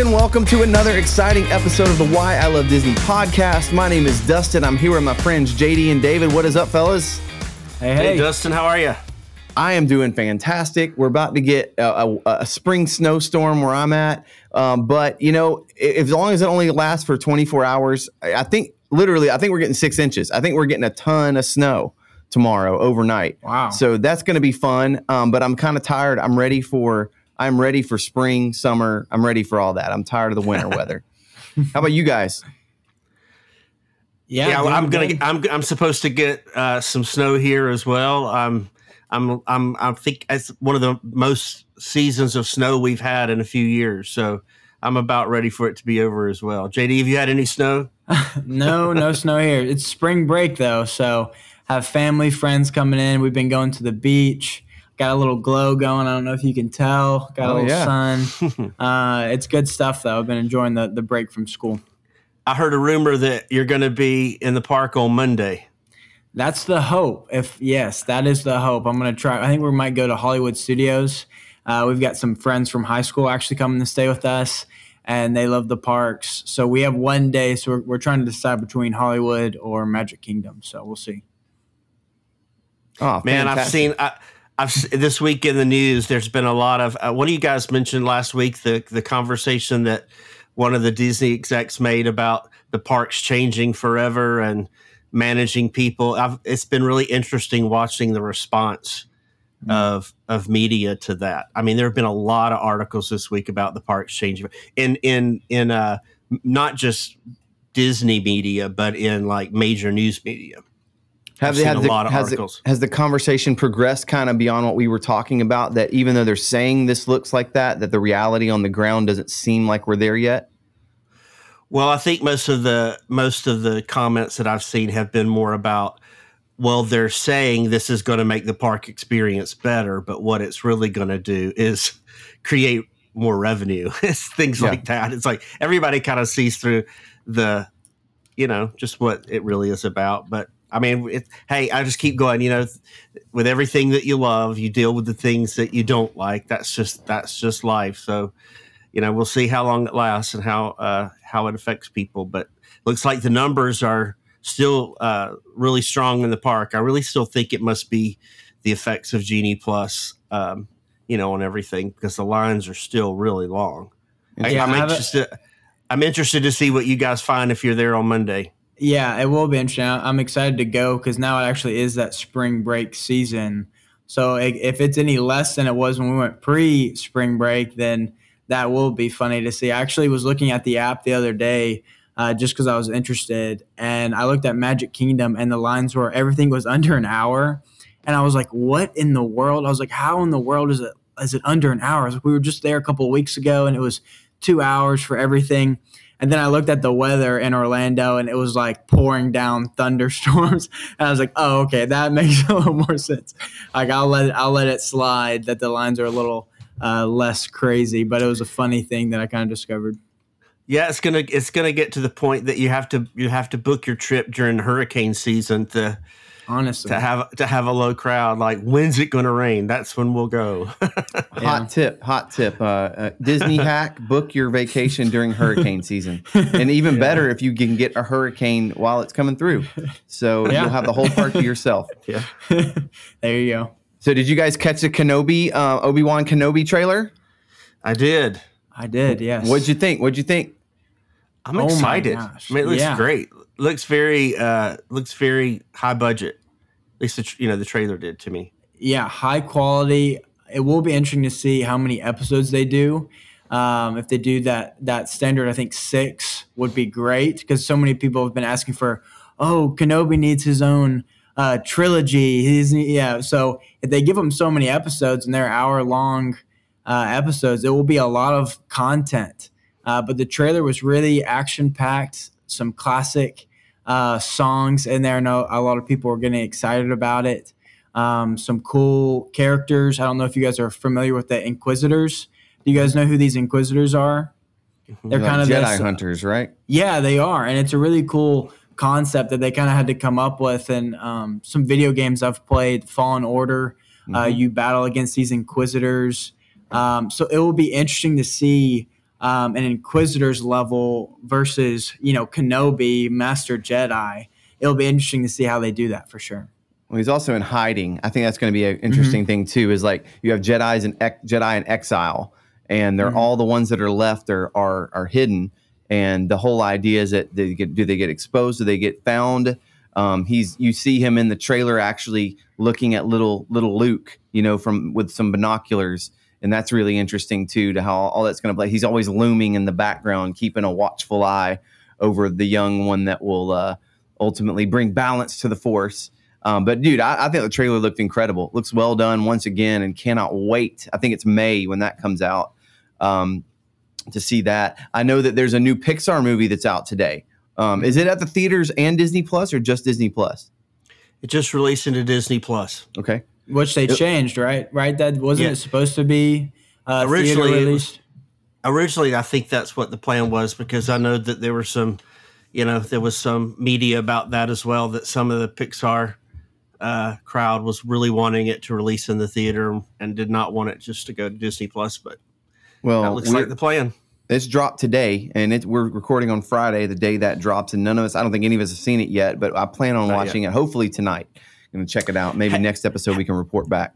and welcome to another exciting episode of the Why I Love Disney podcast. My name is Dustin. I'm here with my friends JD and David. What is up, fellas? Hey, Hey, hey. Dustin, how are you? I am doing fantastic. We're about to get a, a, a spring snowstorm where I'm at. Um, but, you know, i- as long as it only lasts for 24 hours, I I think literally, I think we're getting six inches. I think we're getting a ton of snow tomorrow overnight. Wow. So that's going to be fun. Um, but I'm kind of tired. I'm ready for. I'm ready for spring, summer. I'm ready for all that. I'm tired of the winter weather. How about you guys? Yeah, Yeah, I'm gonna. Get, I'm. I'm supposed to get uh, some snow here as well. I'm. I'm. I'm. I think it's one of the most seasons of snow we've had in a few years. So I'm about ready for it to be over as well. JD, have you had any snow? no, no snow here. It's spring break though, so have family, friends coming in. We've been going to the beach. Got a little glow going. I don't know if you can tell. Got a Oh, little yeah. sun. uh, it's good stuff though. I've been enjoying the, the break from school. I heard a rumor that you're going to be in the park on Monday. That's the hope. If yes, that is the hope. I'm gonna try. I think we might go to Hollywood Studios. Uh, we've got some friends from high school actually coming to stay with us, and they love the parks. So we have one day. So we're, we're trying to decide between Hollywood or Magic Kingdom. So we'll see. Oh, Man, I've seen. I, I've this week in the news. There's been a lot of. Uh, what do you guys mentioned last week? The the conversation that one of the Disney execs made about the parks changing forever and managing people. I've, it's been really interesting watching the response of of media to that. I mean, there have been a lot of articles this week about the parks changing in in in uh, not just Disney media, but in like major news media. Have I've they had a the, lot of has, articles. The, has the conversation progressed kind of beyond what we were talking about? That even though they're saying this looks like that, that the reality on the ground doesn't seem like we're there yet. Well, I think most of the most of the comments that I've seen have been more about well, they're saying this is going to make the park experience better, but what it's really going to do is create more revenue. it's things Yeah. like that. It's like everybody kind of sees through the you know, just what it really is about, but I mean, it, hey, I just keep going. You know, with everything that you love, you deal with the things that you don't like. That's just that's just life. So, you know, we'll see how long it lasts and how uh, how it affects people. But looks like the numbers are still uh, really strong in the park. I really still think it must be the effects of Genie Plus, um, you know, on everything because the lines are still really long. Yeah, I'm I interested. I'm interested to see what you guys find if you're there on Monday. Yeah, it will be interesting. I'm excited to go because now it actually is that spring break season. So if it's any less than it was when we went pre spring break, then that will be funny to see. I actually was looking at the app the other day uh, just because I was interested, and I looked at Magic Kingdom, and the lines were everything was under an hour, and I was like, "What in the world?" I was like, "How in the world is it is it under an hour?" Like, we were just there a couple weeks ago, and it was two hours for everything. And then I looked at the weather in Orlando and it was like pouring down thunderstorms. And I was like, oh, okay, that makes a little more sense. Like I'll let it, I'll let it slide that the lines are a little uh, less crazy. But it was a funny thing that I kind of discovered. Yeah, it's gonna it's gonna get to the point that you have to you have to book your trip during hurricane season to Honestly. to have to have a low crowd. Like when's it gonna rain? That's when we'll go. Yeah. Hot tip, hot tip. Uh, uh, Disney hack: book your vacation during hurricane season, and even better if you can get a hurricane while it's coming through. So Yeah. you'll have the whole park to yourself. yeah. there you go. So did you guys catch the Kenobi, uh, Obi Wan Kenobi trailer? I did. I did, yes. What'd you think? What'd you think? I'm Oh my excited. gosh. I mean, it looks Yeah. great. Looks very uh looks very high budget. At least the, you know the trailer did to me. yeah, high quality. It will be interesting to see how many episodes they do. Um, if they do that that standard, I think six would be great because so many people have been asking for. Oh, Kenobi needs his own uh, trilogy. He's yeah. So if they give him so many episodes and they're hour long uh, episodes, it will be a lot of content. Uh, but the trailer was really action packed. Some classic uh, songs in there. I know a lot of people are getting excited about it um, some cool characters. I don't know if you guys are familiar with the Inquisitors. Do you guys know who these Inquisitors are? They're Like kind of Jedi this, hunters, right? Yeah, they are, and it's a really cool concept that they kind of had to come up with. And um, some video games I've played, Fallen Order, uh, Mhm. you battle against these Inquisitors. Um, so it will be interesting to see um, an Inquisitor's level versus you know Kenobi, Master Jedi. It'll be interesting to see how they do that for sure. Well, he's also in hiding. I think that's going to be an interesting thing too. Is like you have Jedi's and ex- Jedi in exile, and they're Mhm. all the ones that are left are are are hidden. And the whole idea is that they get do they get exposed? Do they get found? Um, he's you see him in the trailer actually looking at little little Luke, you know, from with some binoculars, and that's really interesting too. To how all that's going to play. He's always looming in the background, keeping a watchful eye over the young one that will uh, ultimately bring balance to the Force. Um, but dude, I, I think the trailer looked incredible. Looks well done once again, and cannot wait. I think it's May when that comes out um, to see that. I know that there's a new Pixar movie that's out today. Um, is it at the theaters and Disney Plus or just Disney Plus? It just released into Disney Plus. Okay. Which they Yep. changed, right? Right? That wasn't Yeah. it supposed to be uh, Originally, theater it was- released? Originally, I think that's what the plan was because I know that there were some, you know, there was some media about that as well. That some of the Pixar uh, crowd was really wanting it to release in the theater and did not want it just to go to Disney Plus. But Well, that looks like the plan. it's dropped today, and it, we're recording on Friday, the day that drops, and none of us, I don't think any of us have seen it yet, but I plan on Not watching it hopefully tonight. Going to check it out. Maybe Hey- next episode we can report back.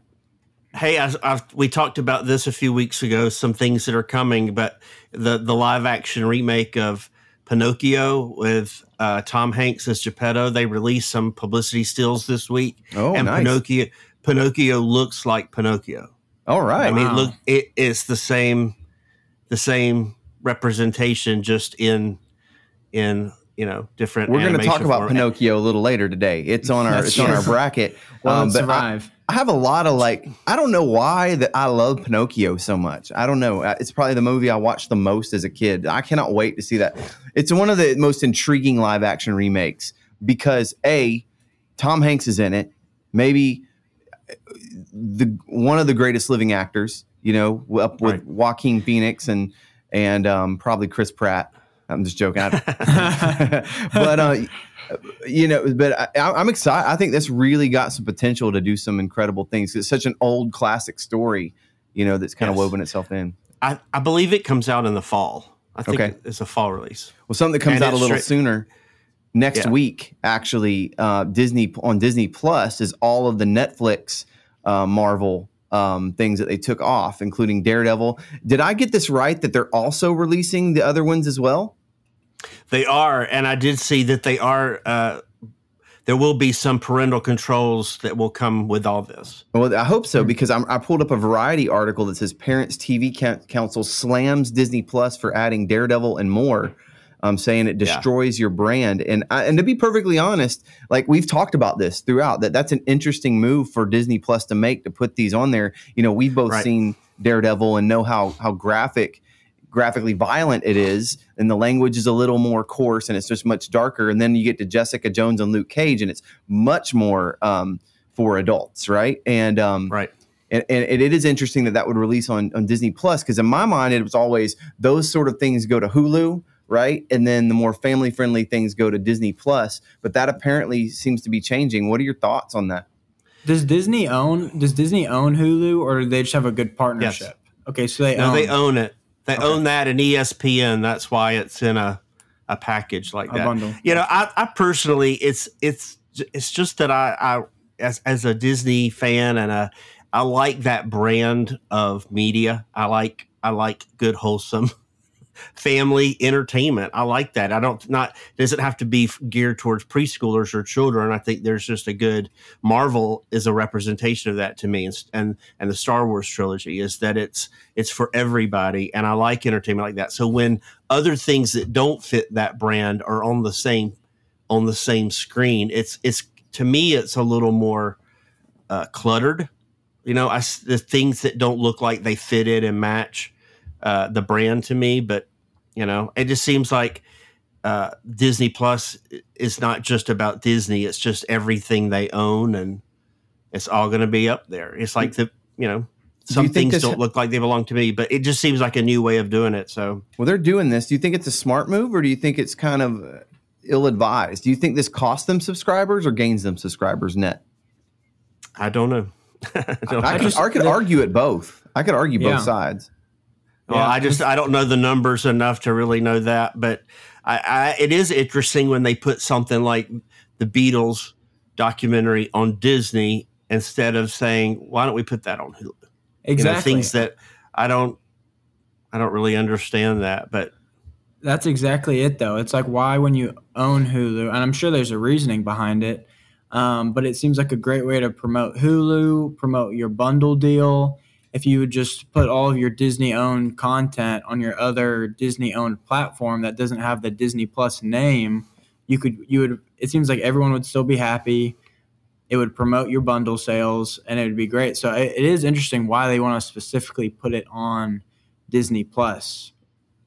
Hey, I, I've, we talked about this a few weeks ago. Some things that are coming, but the the live action remake of Pinocchio with uh, Tom Hanks as Geppetto, they released some publicity stills this week, Oh, and nice. Pinocchio Pinocchio looks like Pinocchio. All right. I mean, Wow. look, it, it's the same, the same representation, just in, in you know, different. We're going to talk about form. Pinocchio a little later today. It's on our That's it's on our bracket. Well, Um, but I, survive. I have a lot of like I don't know why that I love Pinocchio so much. I don't know. Uh, It's probably the movie I watched the most as a kid. I cannot wait to see that. It's one of the most intriguing live action remakes because a Tom Hanks is in it. Maybe uh, the one of the greatest living actors. You know, up with Right. Joaquin Phoenix and and um, probably Chris Pratt. I'm just joking. I- but uh, you know, but I, I'm excited. I think this really got some potential to do some incredible things. It's such an old classic story, you know, that's kind of woven itself in. I, I believe it comes out in the fall. I think Okay. it's a fall release. Well, something that comes And out a little straight- sooner next Yeah. week, actually, uh, Disney on Disney Plus is all of the Netflix uh, Marvel um, things that they took off, including Daredevil. Did I get this right that they're also releasing the other ones as well? They are, and I did see that they are. Uh, there will be some parental controls that will come with all this. Well, I hope Hmm. so because I'm, I pulled up a Variety article that says Parents TV Council slams Disney Plus for adding Daredevil and more, um, saying it Yeah. destroys your brand. And I, and to be perfectly honest, like we've talked about this throughout, that that's an interesting move for Disney Plus to make to put these on there. You know, we've both Right. seen Daredevil and know how how graphic graphically violent it is and the language is a little more coarse and it's just much darker and then you get to jessica jones and luke cage and it's much more um, for adults right and um, Right. and, and it is interesting that that would release on, on disney plus because in my mind it was always those sort of things go to hulu right and then the more family friendly things go to disney plus but that apparently seems to be changing what are your thoughts on that Does Disney own Does Disney own Hulu or do they just have a good partnership? Okay, so they No, own. they own it. They Okay. own that and ESPN. That's why it's in a a package like a that. bundle. You know, I, I personally, it's it's it's just that I, I as as a Disney fan and a I like that brand of media. I like I like good wholesome family entertainment. I like that. I don't not doesn't have to be geared towards preschoolers or children. I think there's just a good Marvel is a representation of that to me, and and, and the Star Wars trilogy is that it's it's for everybody, and I like entertainment like that. So when other things that don't fit that brand are on the same on the same screen, it's it's to me it's a little more uh, cluttered. You know, I the things that don't look like they fit it and match uh, the brand to me, but you know, it just seems like uh, Disney Plus is not just about Disney; it's just everything they own, and it's all going to be up there. It's like the you know, some think things this- don't look like they belong to me, but it just seems like a new way of doing it. So well they're doing this do you think it's a smart move or do you think it's kind of uh, ill-advised do you think this costs them subscribers or gains them subscribers net I don't know. I don't I, know. could, just- I could argue it both. I could argue Yeah. both sides. Well, Yeah. I just I don't know the numbers enough to really know that, but I, I it is interesting when they put something like the Beatles documentary on Disney instead of saying why don't we put that on Hulu? Exactly. You know, things that I don't I don't really understand that, but That's exactly it, though. It's like why, when you own Hulu, and I'm sure there's a reasoning behind it, um, but it seems like a great way to promote Hulu, promote your bundle deal. If you would just put all of your Disney owned content on your other Disney owned platform that doesn't have the Disney Plus name, you could, you would, it seems like everyone would still be happy. It would promote your bundle sales and it would be great. So it, it is interesting why they want to specifically put it on Disney Plus.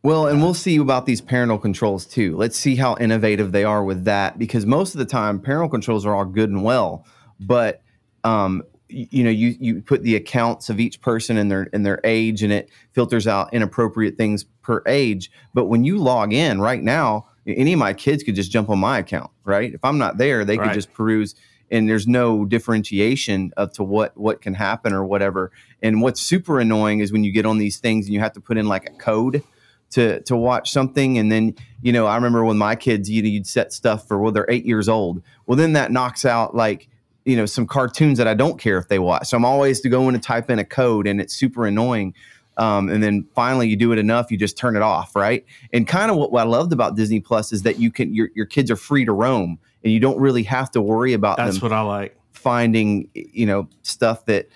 Well, and we'll see about these parental controls too. Let's see how innovative they are with that because most of the time parental controls are all good and well, but um, you know, you you put the accounts of each person and their and their age, and it filters out inappropriate things per age. But when you log in right now, any of my kids could just jump on my account, right? If I'm not there, they could just peruse, and there's no differentiation of to what what can happen or whatever. And what's super annoying is when you get on these things and you have to put in like a code to to watch something and then you know i remember when my kids you know, you'd set stuff for well they're eight years old well then that knocks out like you know some cartoons that i don't care if they watch. So i'm always to go in and type in a code and it's super annoying um, and then finally you do it enough you just turn it off right? And kind of what, what i loved about disney plus is that you can your, your kids are free to roam and you don't really have to worry about that's them what I like. finding you know stuff that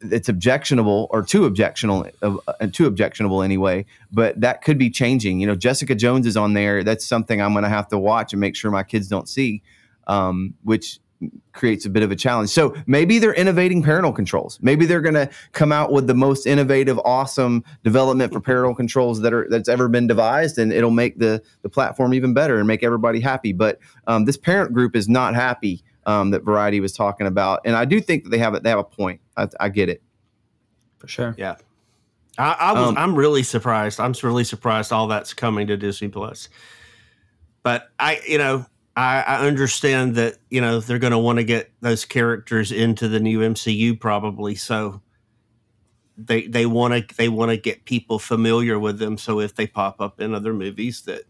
it's objectionable or too objectionable uh, too objectionable anyway but that could be changing. You know jessica jones is on there. That's something i'm going to have to watch and make sure my kids don't see um, which creates a bit of a challenge so maybe they're innovating parental controls maybe they're going to come out with the most innovative awesome development for parental controls that are that's ever been devised and it'll make the the platform even better and make everybody happy but um, this parent group is not happy um, that Variety was talking about, and I do think that they have it. They have a point. I, I get it. For sure. Yeah. I, I was Um, I'm really surprised. I'm really surprised all that's coming to Disney Plus. But I you know, I, I understand that, you know, they're gonna want to get those characters into the new MCU probably. So they they want to they want to get people familiar with them so if they pop up in other movies that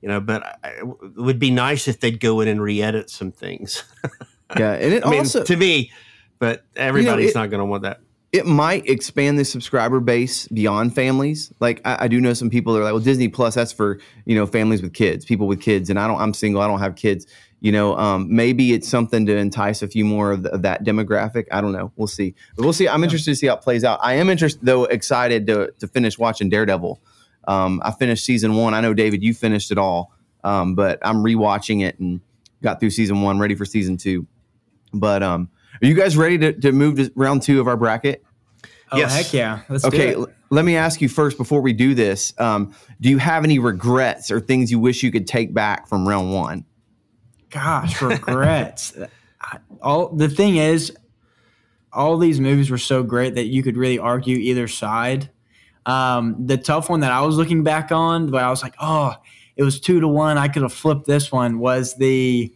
you know, but I, it would be nice if they'd go in and re-edit some things. Yeah, and it I mean, also to me, but everybody's it- not going to want that. It might expand the subscriber base beyond families. Like I, I do know some people that are like, well, Disney Plus, that's for you know families with kids, people with kids, and I don't. I'm single. I don't have kids. You know, um, maybe it's something to entice a few more of, the, of that demographic. I don't know. We'll see. But we'll see. I'm interested to see how it plays out. I am interested, though, excited to to finish watching Daredevil. Um, I finished season one. I know David, you finished it all, um, but I'm rewatching it and got through season one, ready for season two. But um, are you guys ready to, to move to round two of our bracket? Oh Yes. heck yeah! Let's Okay, do l- let me ask you first before we do this. Um, do you have any regrets or things you wish you could take back from round one? Gosh, regrets. I- all the thing is, all these movies were so great that you could really argue either side. Um, the tough one that I was looking back on, but I was like, oh, it was two to one. I could have flipped this one. Was the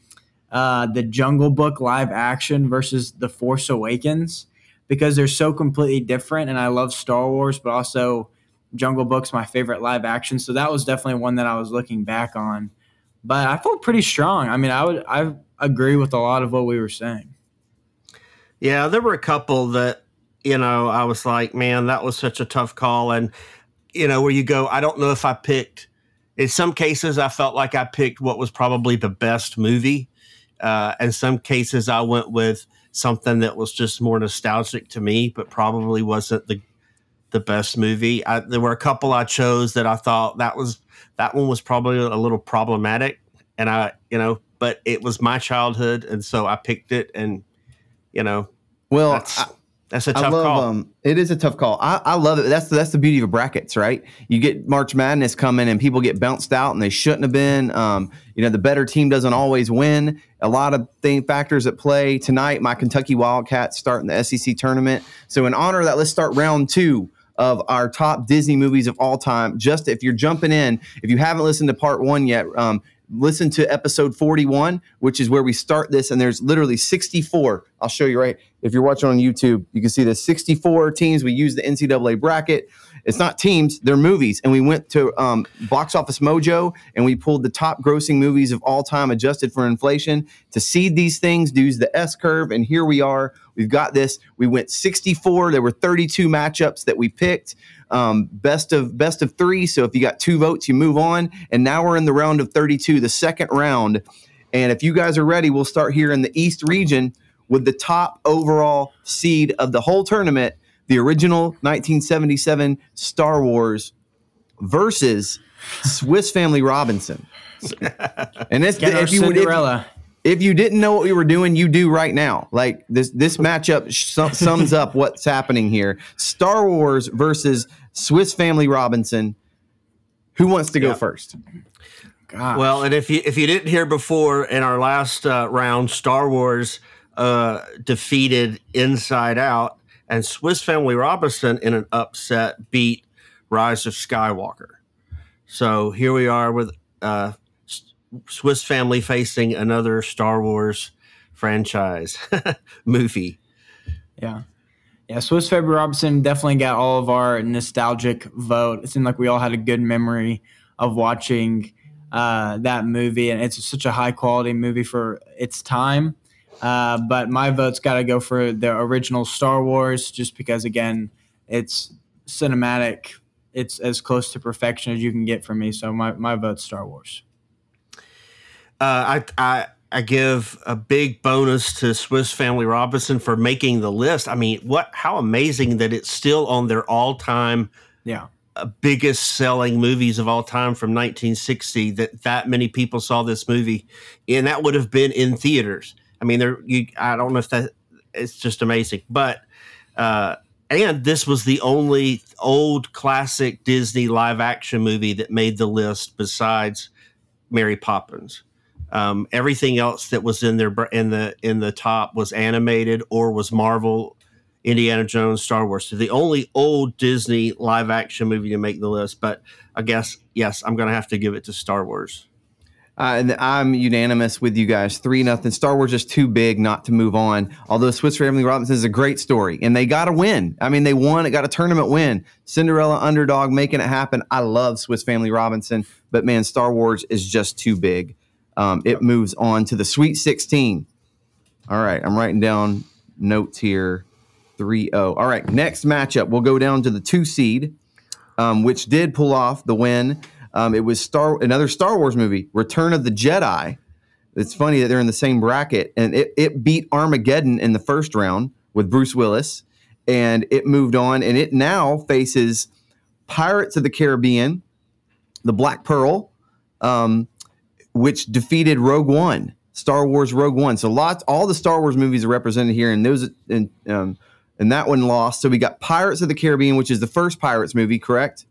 uh, the Jungle Book live action versus The Force Awakens because they're so completely different, and I love Star Wars, but also Jungle Book's my favorite live action. So that was definitely one that I was looking back on. But I felt pretty strong. I mean, I would I agree with a lot of what we were saying. Yeah, there were a couple that, you know, I was like, man, that was such a tough call. And, you know, where you go, I don't know if I picked, in some cases, I felt like I picked what was probably the best movie. Uh, in some cases, I went with something that was just more nostalgic to me, but probably wasn't the the best movie. I, there were a couple I chose that I thought that was that one was probably a little problematic, and I, you know, but it was my childhood, and so I picked it, and you know, Well, I, that's a I tough love call. um, it is a tough call. I, I love it. That's that's the beauty of brackets, right? You get March Madness coming, and people get bounced out, and they shouldn't have been. Um, you know, the better team doesn't always win. A lot of thing factors at play tonight. My Kentucky Wildcats start in the SEC tournament. So, in honor of that, let's start round two of our top Disney movies of all time. Just if you're jumping in, if you haven't listened to part one yet, um, listen to episode 41, which is where we start this. And there's literally 64. I'll show you right. If you're watching on YouTube, you can see the 64 teams. We use the NCAA bracket. It's not teams; they're movies. And we went to um, Box Office Mojo and we pulled the top grossing movies of all time, adjusted for inflation, to seed these things. Use the S curve, and here we are. We've got this. We went 64. There were 32 matchups that we picked. Um, best of best of three. So if you got two votes, you move on. And now we're in the round of 32, the second round. And if you guys are ready, we'll start here in the East region with the top overall seed of the whole tournament, the original 1977 Star Wars versus Swiss Family Robinson. And it's Get our if you would- if- Cinderella. if you didn't know what we were doing, you do right now. Like this, this matchup sh- sums up what's happening here: Star Wars versus Swiss Family Robinson. Who wants to go Yeah. first? God. Well, and if you if you didn't hear before in our last uh, round, Star Wars uh, defeated Inside Out, and Swiss Family Robinson in an upset beat Rise of Skywalker. So here we are with uh, Swiss Family facing another Star Wars franchise movie. Yeah. Yeah, Swiss Family Robinson definitely got all of our nostalgic vote. It seemed like we all had a good memory of watching uh, that movie, and it's such a high quality movie for its time. Uh, but my vote's got to go for the original Star Wars, just because again, it's cinematic. It's as close to perfection as you can get from me. So my my vote's Star Wars. Uh, I, I I give a big bonus to Swiss Family Robinson for making the list. I mean, what? How amazing that it's still on their all-time Yeah. uh, biggest selling movies of all time from 1960. That that many people saw this movie, and that would have been in theaters. I mean, there. You, I don't know if that. It's just amazing, but. Uh, and this was the only old classic Disney live action movie that made the list besides Mary Poppins. Um, everything else that was in there in the in the top was animated or was Marvel, Indiana Jones, Star Wars. So the only old Disney live action movie to make the list. But I guess yes, I'm going to have to give it to Star Wars. Uh, and I'm unanimous with you guys. Three nothing. Star Wars just too big not to move on. Although Swiss Family Robinson is a great story, and they got a win. I mean, they won. It got a tournament win. Cinderella underdog making it happen. I love Swiss Family Robinson, but man, Star Wars is just too big. Um, it moves on to the Sweet 16. All right, I'm writing down notes here. 3 0. All right, next matchup. We'll go down to the two seed, um, which did pull off the win. Um, it was Star another Star Wars movie, Return of the Jedi. It's funny that they're in the same bracket, and it, it beat Armageddon in the first round with Bruce Willis, and it moved on, and it now faces Pirates of the Caribbean, the Black Pearl, um, which defeated Rogue One, Star Wars Rogue One. So lots, all the Star Wars movies are represented here, and those and um, and that one lost. So we got Pirates of the Caribbean, which is the first Pirates movie, correct?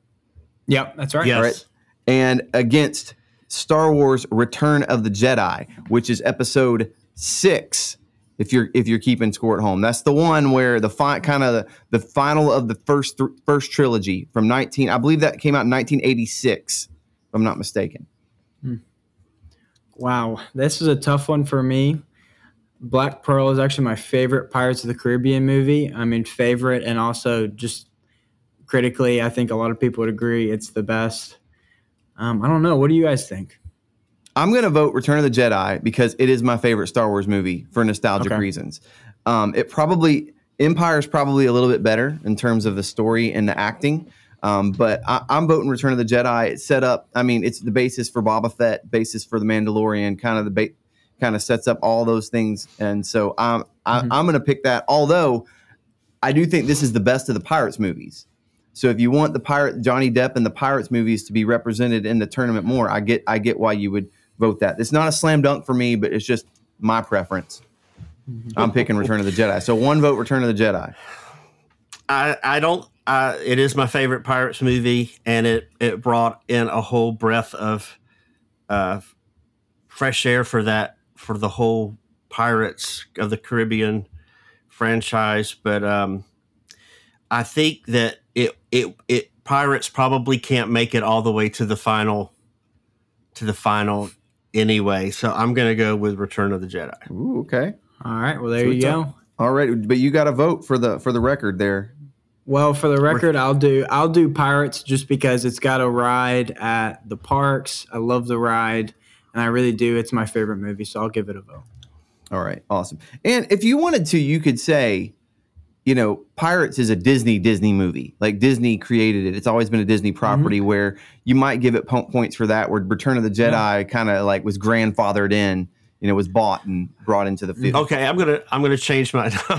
Yep, that's right. Yes. All right. And against Star Wars Return of the Jedi, which is episode six. If you're if you're keeping score at home, that's the one where the fi- kind of the, the final of the first th- first trilogy from 19. I believe that came out in 1986, if I'm not mistaken. Hmm. Wow, this is a tough one for me. Black Pearl is actually my favorite Pirates of the Caribbean movie. I mean, favorite and also just critically, I think a lot of people would agree it's the best. Um, I don't know. What do you guys think? I'm going to vote Return of the Jedi because it is my favorite Star Wars movie for nostalgic Okay. reasons. Um, it probably Empire is probably a little bit better in terms of the story and the acting. Um, but I, I'm voting Return of the Jedi. It's set up. I mean, it's the basis for Boba Fett, basis for the Mandalorian, kind of the ba- kind of sets up all those things. And so I'm I, Mhm. I'm going to pick that. Although I do think this is the best of the Pirates movies. So if you want the pirate Johnny Depp and the Pirates movies to be represented in the tournament more, I get I get why you would vote that. It's not a slam dunk for me, but it's just my preference. I'm picking Return of the Jedi. So one vote Return of the Jedi. I, I don't. It is my favorite Pirates movie, and it it brought in a whole breath of uh, fresh air for that for the whole Pirates of the Caribbean franchise. But um, I think that it it it Pirates probably can't make it all the way to the final to the final anyway. So I'm gonna go with Return of the Jedi. Ooh, okay. All right. Well, there So you it's go. All right, but you got to vote for the for the record there. Well, for the record, I'll do I'll do Pirates just because it's got a ride at the parks. I love the ride, and I really do. It's my favorite movie, so I'll give it a vote. All right, awesome. And if you wanted to, you could say, you know, Pirates is a Disney Disney movie. Like Disney created it. It's always been a Disney mm-hmm. property where you might give it po- points for that. Where Return of the Jedi kind of like was grandfathered in, you know, was bought and brought into the field. Okay, I'm gonna I'm gonna change my.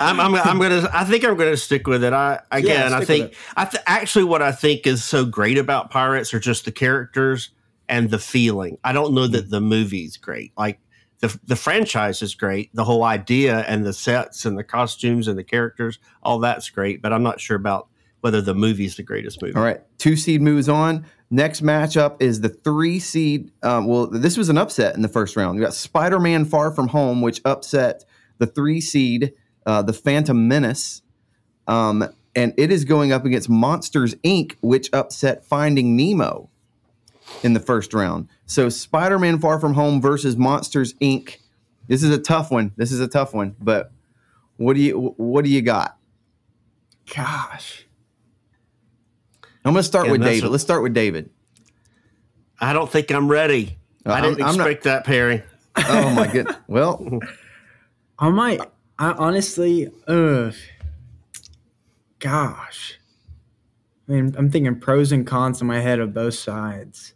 I'm, I'm I'm gonna I think I'm gonna stick with it. I again I think I th- actually what I think is so great about Pirates are just the characters and the feeling. I don't know that mm. the movie's great. Like the the franchise is great, the whole idea and the sets and the costumes and the characters, all that's great. But I'm not sure about whether the movie's the greatest movie. All right, two seed moves on. Next matchup is the three seed. Um, well, this was an upset in the first round. We got Spider Man Far From Home, which upset the three seed, uh, the Phantom Menace. Um, and it is going up against Monsters Inc., which upset Finding Nemo in the first round. So Spider Man Far From Home versus Monsters Inc. This is a tough one. This is a tough one. But what do you what do you got? Gosh, I'm going to start Yeah, with David. what- Let's start with David. I don't think I'm ready. Uh, I didn't I'm- I'm not- expect that, Perry. Oh my goodness. Well, I might. I honestly, ugh. Gosh, I mean, I'm thinking pros and cons in my head of both sides.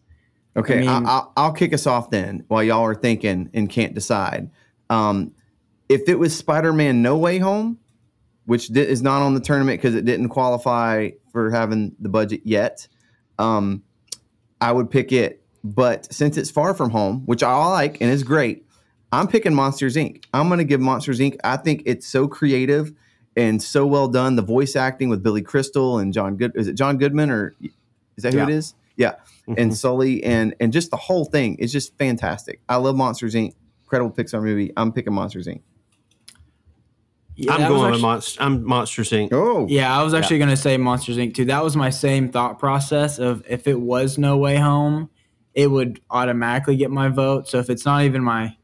Okay. I mean- I'll, I'll kick us off then while y'all are thinking and can't decide. Um, if it was Spider-Man No Way Home, which di- is not on the tournament because it didn't qualify for having the budget yet, um, I would pick it. But since it's Far From Home, which I like and is great, I'm picking Monsters Inc. I'm going to give Monsters Inc. I think it's so creative and so well done. The voice acting with Billy Crystal and John Good is it John Goodman or is that who it Yeah. is? Yeah, and mm-hmm. Sully and and just the whole thing is just fantastic. I love Monsters Inc. Incredible Pixar movie. I'm picking Monsters Inc. Yeah, I'm that was going with actually- Monster. I'm Monsters Inc. Oh, Yeah, I was actually gonna say Monsters Inc. too. That was my same thought process of if it was No Way Home, it would automatically get my vote. So if it's not even my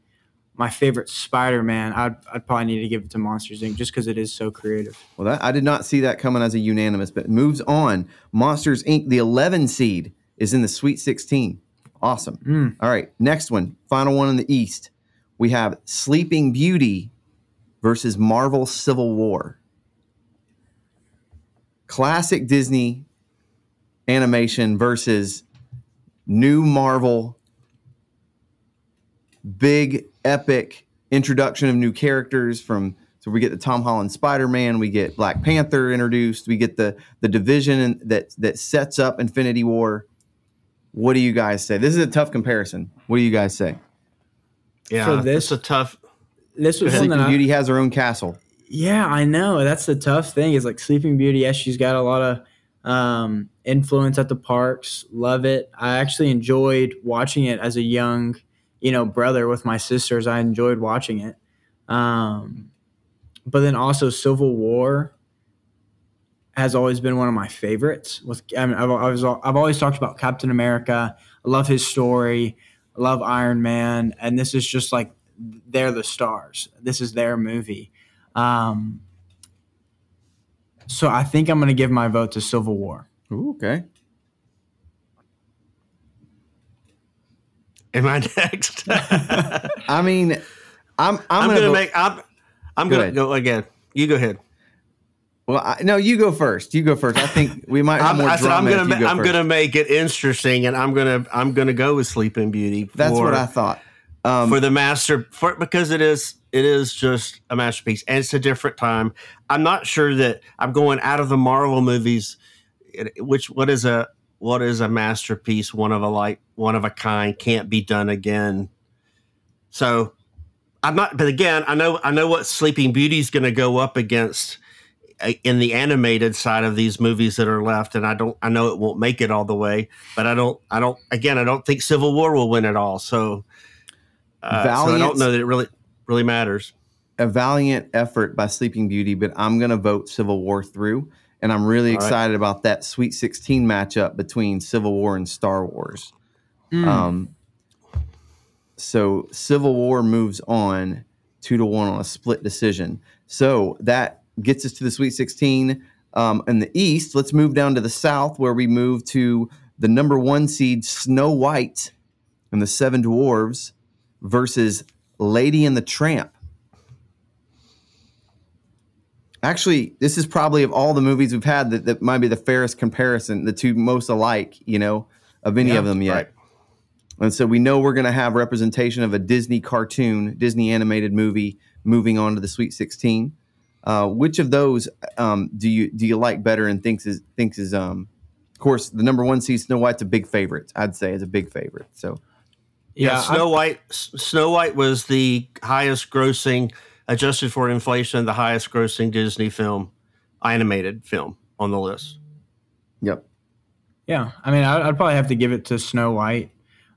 my favorite Spider-Man, I'd I'd probably need to give it to Monsters Inc. just because it is so creative. Well, that, I did not see that coming as a unanimous, but moves on. Monsters Inc. The 11 seed is in the Sweet 16. Awesome. Mm. All right, next one, final one in the East. We have Sleeping Beauty versus Marvel Civil War. Classic Disney animation versus new Marvel big epic introduction of new characters from so we get the Tom Holland Spider-Man, we get Black Panther introduced, we get the the division that that sets up Infinity War. What do you guys say? This is a tough comparison. What do you guys say? Yeah, For this- a tough. This was Sleeping I, Beauty has her own castle. Yeah, I know. That's the tough thing. Is like Sleeping Beauty. Yes, she's got a lot of um, influence at the parks. Love it. I actually enjoyed watching it as a young, you know, brother with my sisters. I enjoyed watching it. Um, but then also Civil War has always been one of my favorites. With I mean, I've, I was, I've always talked about Captain America. I love his story. I love Iron Man, and this is just like they're the stars. This is their movie. Um, so I think I'm going to give my vote to Civil War. Ooh, okay. Am I next? I'm, I mean, I'm I'm, gonna, gonna, make. I'm. I'm Go gonna ahead. go again. You go ahead. Well, I, no, you go first. You go first. I think we might have I'm, more I said I'm gonna. ma- go I'm first. gonna make it interesting, and I'm gonna. I'm gonna go with Sleeping Beauty. That's what I thought. Um, for the master for because it is it is just a masterpiece and it's a different time i'm not sure that i'm going out of the marvel movies which what is a what is a masterpiece one of a like one of a kind can't be done again so i'm not but again i know i know what sleeping beauty is going to go up against in the animated side of these movies that are left and i don't i know it won't make it all the way but i don't i don't again i don't think civil war will win it all so uh, so I don't know that it really really matters. a valiant effort by Sleeping Beauty, but I'm going to vote Civil War through. And I'm really All right. excited about that Sweet 16 matchup between Civil War and Star Wars. Mm. Um, so Civil War moves on two to one on a split decision. So that gets us to the Sweet 16 um, in the East. Let's move down to the South, where we move to the number one seed Snow White and the Seven Dwarves versus Lady and the Tramp. Actually, this is probably of all the movies we've had that, that might be the fairest comparison, the two most alike, you know, of any Yeah, of them yet. right. And so we know we're going to have representation of a Disney cartoon, Disney animated movie moving on to the Sweet 16. Uh, which of those um, do you do you like better and thinks is thinks is um, of course the number one seed Snow White's a big favorite. I'd say is a big favorite. So Yeah, Yeah, Snow White. Snow White was the highest grossing, adjusted for inflation, the highest grossing Disney film, animated film on the list. yep. Yeah, I mean, I'd, I'd probably have to give it to Snow White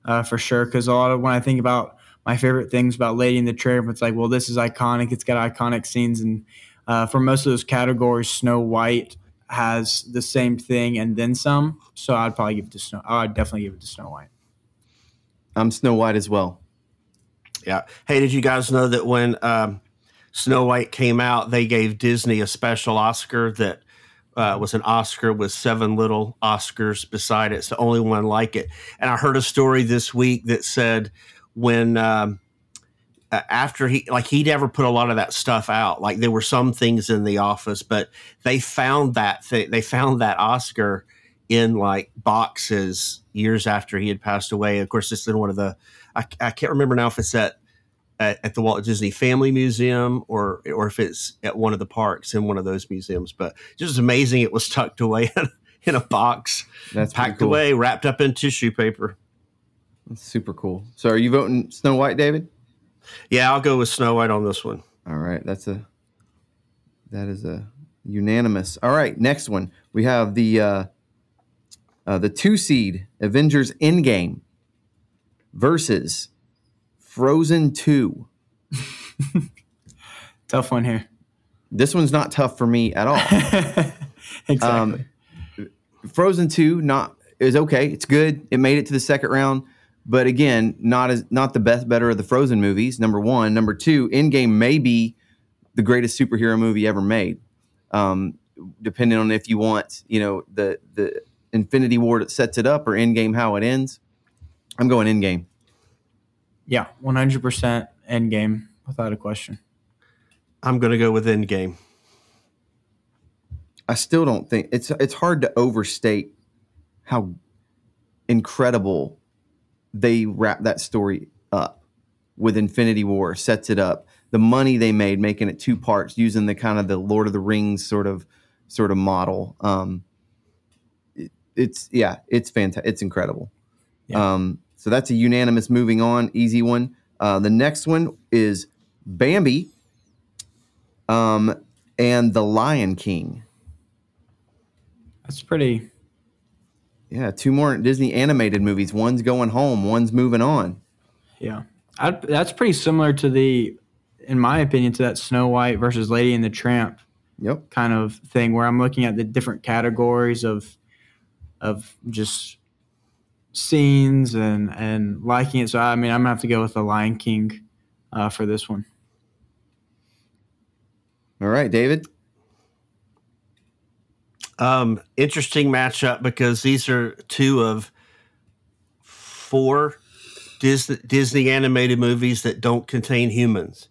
uh, for sure. Because a lot of when I think about my favorite things about Lady and the Tramp, it's like, well, this is iconic. It's got iconic scenes, and uh, for most of those categories, Snow White has the same thing and then some. So I'd probably give it to Snow. I'd definitely give it to Snow White. I'm Snow White as well. Yeah. Hey, did you guys know that when um, Snow White came out, they gave Disney a special Oscar that uh, was an Oscar with seven little Oscars beside it. It's the only one like it. And I heard a story this week that said when um, Uh, after he like he never put a lot of that stuff out. Like there were some things in the office, but they found that thing. They found that Oscar in like boxes years after he had passed away. Of course, it's in one of the I, I can't remember now if it's at, at at the Walt Disney Family Museum or or if it's at one of the parks in one of those museums. But just amazing, it was tucked away in, in a box, That's packed cool. away, wrapped up in tissue paper. That's super cool. So are you voting Snow White, David? Yeah, I'll go with Snow White on this one. All right, that's a that is a unanimous. All right, next one we have the uh, uh, the two seed Avengers Endgame versus Frozen Two. Tough one here. This one's not tough for me at all. exactly. Um, Frozen Two not is okay. It's good. It made it to the second round, but again, not as not the best better of the Frozen movies. Number one, number two, Endgame may be the greatest superhero movie ever made. Um, depending on if you want, you know, the the Infinity War that sets it up or Endgame how it ends. I'm going Endgame. yeah, one hundred percent end game without a question. I'm going to go with Endgame. I still don't think it's it's hard to overstate how incredible they wrap that story up with Infinity War sets it up. The money they made making it two parts using the kind of the Lord of the Rings sort of sort of model. Um, it- it's yeah, it's fantastic. It's incredible. Yeah. Um, so that's a unanimous. Moving on, easy one. Uh, the next one is Bambi, um, and the Lion King. That's pretty. Yeah, two more Disney animated movies. One's going home, one's moving on. Yeah, i that's pretty similar to the, in my opinion, to that Snow White versus Lady and the Tramp Yep. kind of thing, where I'm looking at the different categories of, of just scenes and and liking it. So I mean, I'm gonna have to go with the Lion King uh, for this one. All right, David. Um, interesting matchup because these are two of four Disney, Disney animated movies that don't contain humans.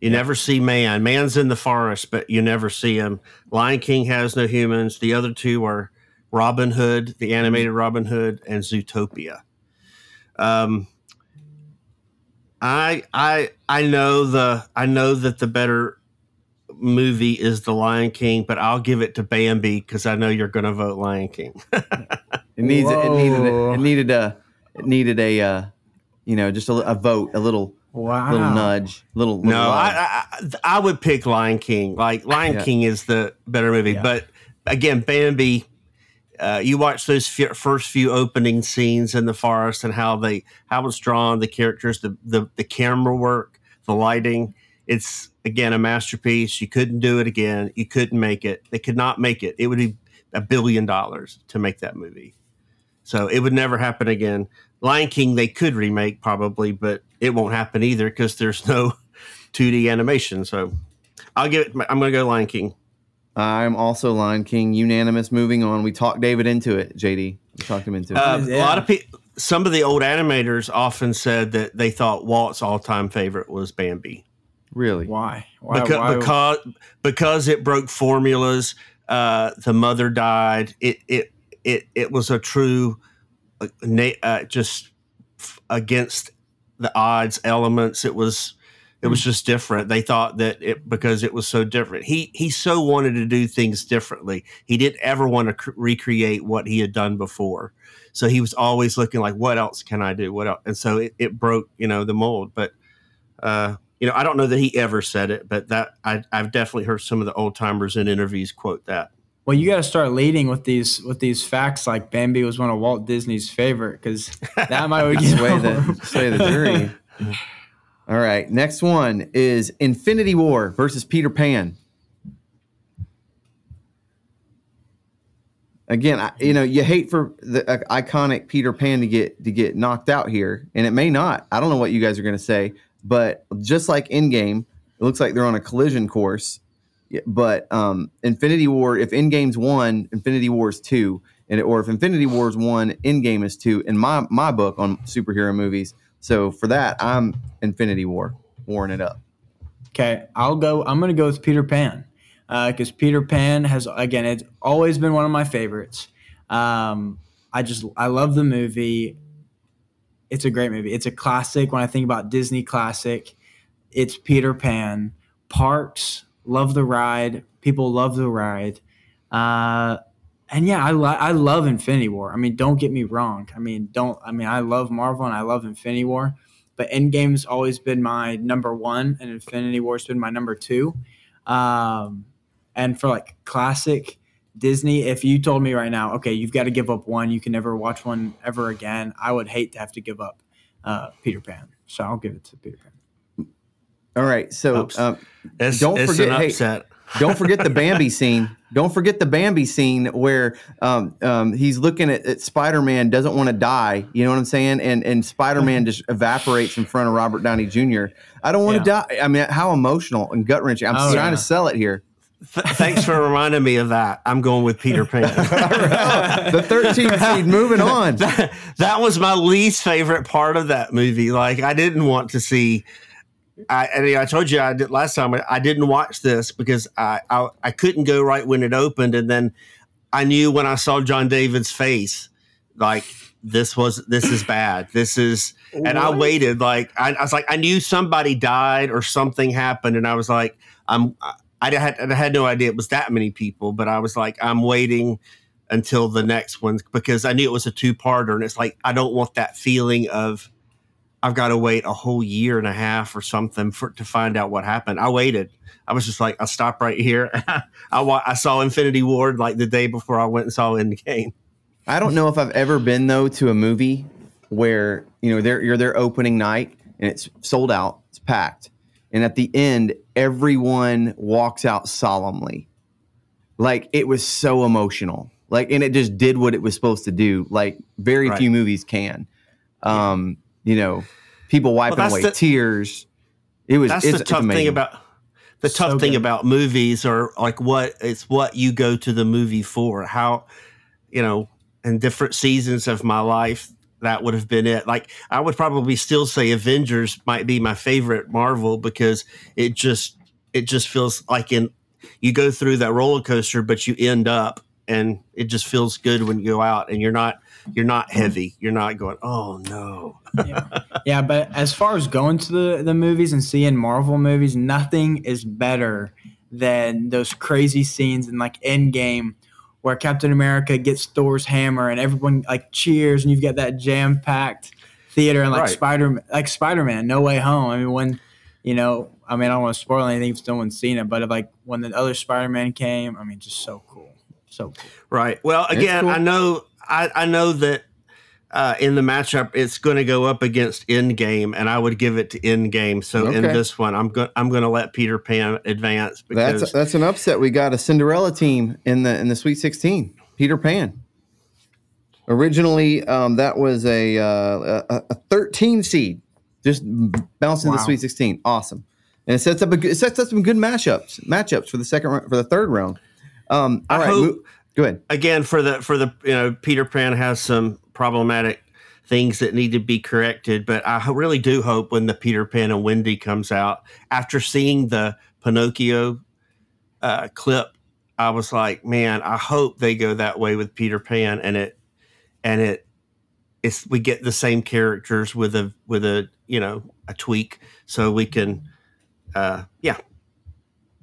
You never see man. Man's in the forest, but you never see him. Lion King has no humans. The other two are Robin Hood, the animated Robin Hood, and Zootopia. Um, I I I know the I know that the better movie is The Lion King, but I'll give it to Bambi because I know you're going to vote Lion King. It needs it needed a, it needed a it needed a uh, you know just a, a vote, a little Wow. little nudge, little, little no, love. I, I I would pick Lion King. Like Lion Yeah. King is the better movie, Yeah. but again, Bambi. Uh, you watch those f- first few opening scenes in the forest and how they how it's drawn, the characters, the the, the camera work, the lighting. It's again a masterpiece. You couldn't do it again. You couldn't make it. They could not make it. It would be a billion dollars to make that movie. So it would never happen again. Lion King they could remake probably, but it won't happen either because there's no 2D animation. So I'll give it. I'm going to go Lion King. I'm also Lion King. Unanimous. Moving on. We talked David into it. JD, we talked him into it. Uh, Yeah. A lot of people. Some of the old animators often said that they thought Walt's all-time favorite was Bambi really? Why? Why? because why- because, because it broke formulas. Uh, the mother died. It it it it was a true, uh, na- uh, just f- against the odds elements. It was it was just different. They thought that it because it was so different. He he so wanted to do things differently. He didn't ever want to cr- recreate what he had done before. So he was always looking like, what else can I do? What else? And so it, it broke, you know, the mold. But uh, you know, I don't know that he ever said it, but that I, I've definitely heard some of the old timers in interviews quote that. Well, you got to start leading with these with these facts. Like Bambi was one of Walt Disney's favorite because that might would sway the sway the jury. All right, next one is Infinity War versus Peter Pan. Again, I, you know, you hate for the uh, iconic Peter Pan to get to get knocked out here, and it may not. I don't know what you guys are going to say, but just like Endgame, it looks like they're on a collision course. But um, Infinity War, if Endgame's one, Infinity War is two, and or if Infinity War is one, Endgame is two. In my my book on superhero movies, so for that, I'm Infinity War, warring it up. Okay, I'll go. I'm to go with Peter Pan because Peter Pan has again, it's always been one of my favorites. Um, I just I love the movie. It's a great movie. It's a classic. When I think about Disney classic, it's Peter Pan. Parks love the ride. People love the ride. Uh, and yeah, I lo- I love Infinity War. I mean, don't get me wrong. I mean, don't. I mean, I love Marvel and I love Infinity War but Endgame's always been my number one, and Infinity War's been my number two. Um, and for like classic Disney, if you told me right now, okay, you've got to give up one, you can never watch one ever again, I would hate to have to give up uh, Peter Pan. So I'll give it to Peter Pan. All right, so um, It's, Don't it's forget- an hey. Don't forget the Bambi scene. Don't forget the Bambi scene where um, um, he's looking at, at Spider Man, doesn't want to die. You know what I'm saying? And and Spider Man just evaporates in front of Robert Downey Jr. I don't want to Yeah. die. I mean, how emotional and gut wrenching. I'm Oh, trying yeah. to sell it here. Th- thanks for reminding me of that. I'm going with Peter Pan. the 13th seed. Moving on. that, that was my least favorite part of that movie. Like I didn't want to see. I, I, mean, I told you I did last time. I didn't watch this because I, I I couldn't go right when it opened, and then I knew when I saw John David's face, like this was this is bad. This is, and I waited. Like I, I was like I knew somebody died or something happened, and I was like I'm. I had I had no idea it was that many people, but I was like I'm waiting until the next one because I knew it was a two parter, and it's like I don't want that feeling of I've got to wait a whole year and a half or something for to find out what happened. I waited. I was just like, I'll stop right here. I I saw Infinity War like the day before I went and saw Endgame. I don't know if I've ever been though to a movie where you know they're, you're their opening night and it's sold out, it's packed, and at the end everyone walks out solemnly, like it was so emotional, like and it just did what it was supposed to do. Like very Right. few movies can, um, you know, people wiping that's away the- tears. It was That's the tough thing about the So tough thing good. about movies are like what it's what you go to the movie for. How you know, in different seasons of my life, that would have been it. Like I would probably still say Avengers might be my favorite Marvel because it just it just feels like in you go through that roller coaster, but you end up and it just feels good when you go out and you're not you're not heavy. You're not going, oh no. yeah. yeah, but as far as going to the, the movies and seeing Marvel movies, nothing is better than those crazy scenes in like Endgame where Captain America gets Thor's hammer and everyone like cheers and you've got that jam packed theater and like Right. Spider like Spider Man, No Way Home. I mean when you know, I mean I don't want to spoil anything if no one's seen it, but if, like when the other Spider Man came, I mean just so cool. So cool. Right. Well, again, cool. I know I, I know that uh, in the matchup it's going to go up against Endgame, and I would give it to Endgame. So in this one, I'm going I'm going to let Peter Pan advance because That's that's an upset. We got a Cinderella team in the in the Sweet 16. Peter Pan. Originally, um, that was a, uh, a a 13 seed, just bouncing to the Sweet 16. Awesome. and it sets up a it sets up some good matchups matchups for the second for the third round. Um, all I right, hope- mo- go ahead. again for the for the you know Peter Pan has some problematic things that need to be corrected, but I really do hope when the Peter Pan and Wendy comes out after seeing the Pinocchio uh, clip, I was like, man, I hope they go that way with Peter Pan and it and it it's we get the same characters with a with a you know a tweak so we can uh yeah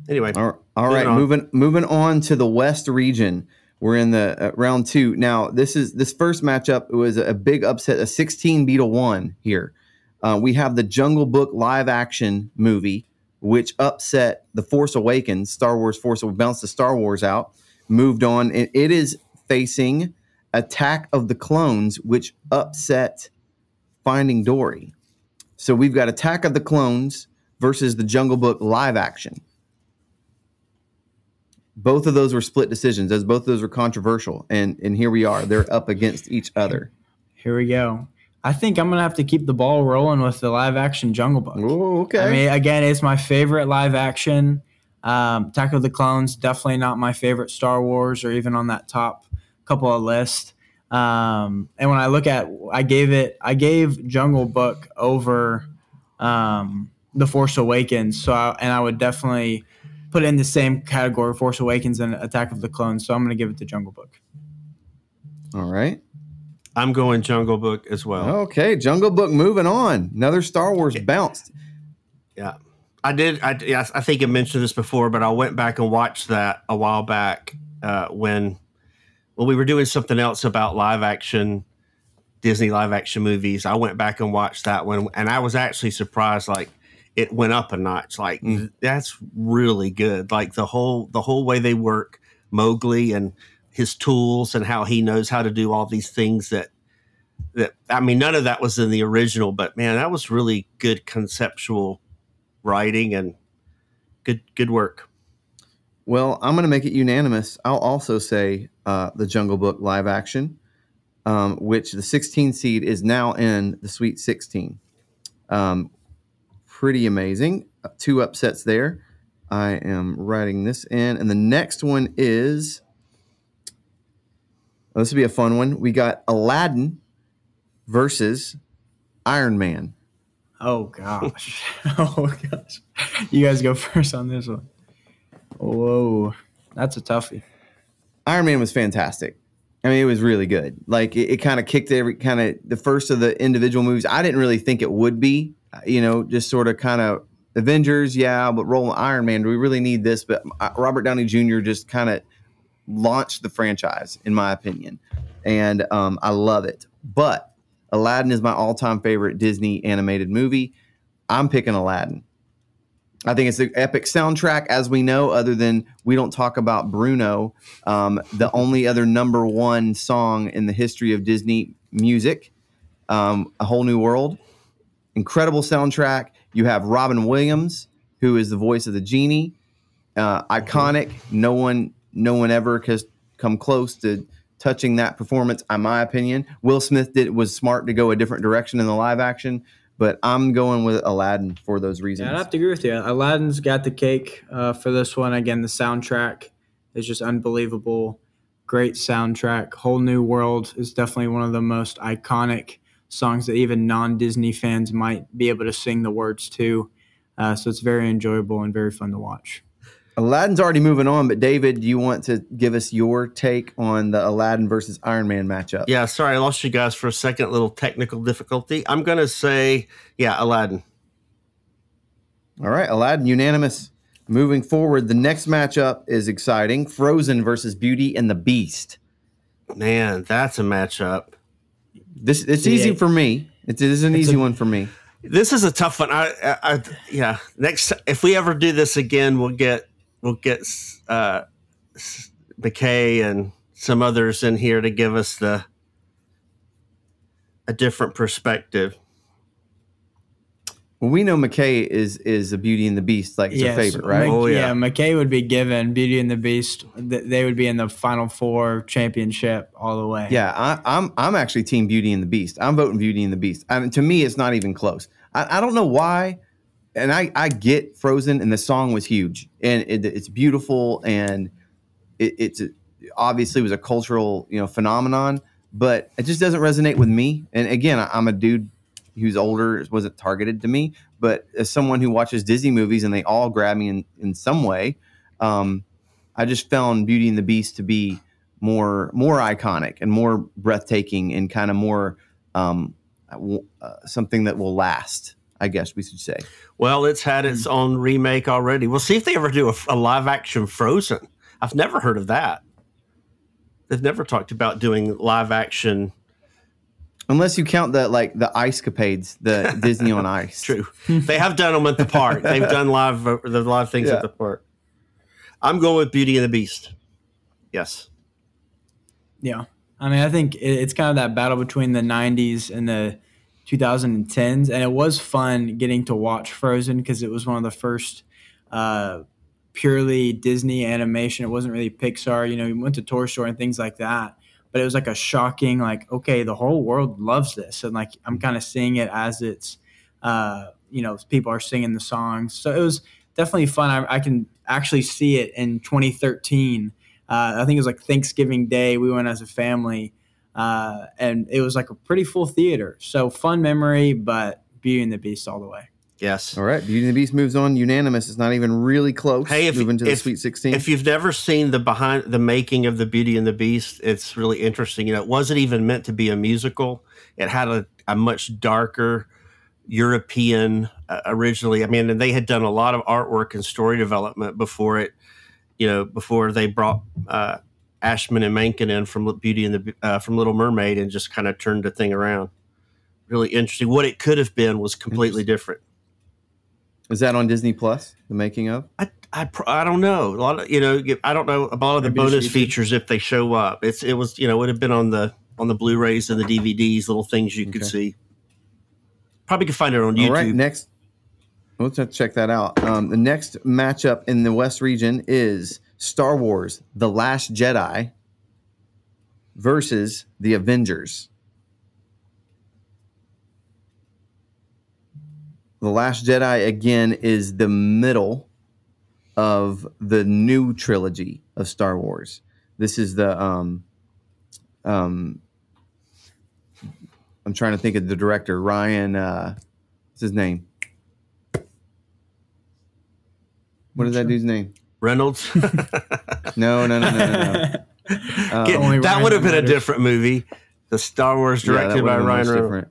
anyway all right, all Moving right, moving moving on to the West region. We're in the uh, round two now. This is this first matchup it was a big upset, a 16 beat a one here. Uh, we have the Jungle Book live action movie, which upset the Force Awakens, Star Wars Force. Bounced the Star Wars out, moved on. It, it is facing Attack of the Clones, which upset Finding Dory. So we've got Attack of the Clones versus the Jungle Book live action both of those were split decisions as both of those were controversial and and here we are they're up against each other Here we go. I think I'm gonna have to keep the ball rolling with the live action Jungle Book. oh okay I mean, again, it's my favorite live action. Um, Attack of the Clones, definitely not my favorite Star Wars or even on that top couple of lists. Um, and when I look at, I gave it, I gave Jungle Book over um, The Force Awakens. So, I, and I would definitely put in the same category, Force Awakens and Attack of the Clones. So I'm going to give it to Jungle Book. all right I'm going Jungle Book as well. okay jungle book moving on another star wars bounced Yeah, I did. I yeah, I think I mentioned this before, but I went back and watched that a while back uh, when when we were doing something else about live action Disney live action movies. I went back and watched that one, and I was actually surprised. Like it went up a notch. Like Mm. that's really good. Like the whole the whole way they work Mowgli and his tools and how he knows how to do all these things that that I mean none of that was in the original, but man, that was really good conceptual writing and good good work. well i'm going to make it unanimous i'll also say uh, the jungle book live action um, which the 16 seed is now in the sweet 16 um, pretty amazing Uh, two upsets there i am writing this in and the next one is oh, this will be a fun one we got aladdin versus iron man Oh gosh. oh gosh. You guys go first on this one. Whoa. That's a toughie. Iron Man was fantastic. I mean, it was really good. Like it, it kind of kicked every kind of the first of the individual movies. I didn't really think it would be, you know, just sort of kind of Avengers, yeah, but rolling Iron Man. Do we really need this? But uh, Robert Downey Jr. just kind of launched the franchise, in my opinion, and um, I love it. But Aladdin is my all-time favorite Disney animated movie. I'm picking Aladdin. I think it's the epic soundtrack, as we know. Other than we don't talk about Bruno, um, the only other number one song in the history of Disney music, um, "A Whole New World." Incredible soundtrack. You have Robin Williams, who is the voice of the genie. Uh, iconic. No one, no one ever has come close to touching that performance. In my opinion, Will Smith did was smart to go a different direction in the live action, but I'm going with Aladdin for those reasons. Yeah, I'd have to agree with you. Aladdin's got the cake uh, for this one. Again, the soundtrack is just unbelievable. Great soundtrack. Whole New World is definitely one of the most iconic songs that even non Disney fans might be able to sing the words to. Uh, so it's very enjoyable and very fun to watch. Aladdin's already moving on, but David, do you want to give us your take on the Aladdin versus Iron Man matchup? Yeah, sorry, I lost you guys for a second. Little technical difficulty. I'm gonna say, yeah, Aladdin. All right, Aladdin unanimous. Moving forward, the next matchup is exciting: Frozen versus Beauty and the Beast. Man, that's a matchup. This it's Yeah. easy for me. It's, an It's easy a- one for me. This is a tough one. I, I, I yeah. Next, if we ever do this again, we'll get we'll get uh, McKay and some others in here to give us the a different perspective. Well, we know McKay is is a Beauty and the Beast, like it's a favorite, right? Mc- Oh, yeah. yeah. McKay would be given Beauty and the Beast. th- They would be in the Final Four championship all the way. Yeah, I, I'm I'm actually Team Beauty and the Beast. I'm voting Beauty and the Beast. I mean, to me, it's not even close. I, I don't know why and I I get Frozen, and the song was huge, and it, it's beautiful, and it, it's a, obviously was a cultural you know phenomenon, but it just doesn't resonate with me. And again, I, I'm a dude who's older, wasn't targeted to me, but as someone who watches Disney movies and they all grab me in in some way, um, I just found Beauty and the Beast to be more more iconic and more breathtaking and kind of more um, uh, something that will last. I guess we should say. Well, it's had its own remake already. We'll see if they ever do a, a live action Frozen. I've never heard of that. They've never talked about doing live action. Unless you count the like the ice capades, the Disney on Ice. True, they have done them at the park. They've done live uh, the live things Yeah. at the park. I'm going with Beauty and the Beast. Yes. Yeah. I mean, I think it's kind of that battle between the 90s and the 2010s. And it was fun getting to watch Frozen because it was one of the first uh, purely Disney animation. It wasn't really Pixar. You know, you went to Toy Story and things like that. But it was like a shocking, like, okay, the whole world loves this. And like, I'm kind of seeing it as it's, uh, you know, people are singing the songs. So it was definitely fun. I, I can actually see it in 2013 uh, I think it was like Thanksgiving Day. We went as a family, uh, and it was like a pretty full theater. So fun memory, but Beauty and the Beast all the way. Yes. All right, Beauty and the Beast moves on unanimous. It's not even really close. Hey, if- moving to the if- Sweet Sixteen. If you've never seen the behind the making of the Beauty and the Beast, it's really interesting. You know, it wasn't even meant to be a musical. It had a, a much darker European uh, originally. I mean, and they had done a lot of artwork and story development before it. You know, before they brought uh, Ashman and Menken in from Beauty and the uh, from Little Mermaid and just kind of turned the thing around. Really interesting. What it could have been was completely different. Is that on Disney Plus? The making of? I, I, I don't know. A lot of you know, I don't know about all of the Maybe bonus features if they show up. It's it was you know it would have been on the on the Blu-rays and the DVDs, little things you could see. Probably could find it on YouTube. All right, next. Let's have to check that out. Um, the next matchup in the West region is Star Wars: The Last Jedi versus the Avengers. The Last Jedi again is the middle of the new trilogy of Star Wars. This is the um, um, I'm trying to think of the director Rian. Uh, what's his name? What is that dude's name? Reynolds. No, no, no, no, no. no. Um, Get- that would have been a different movie. The Star Wars yeah, directed by Ryan Reynolds.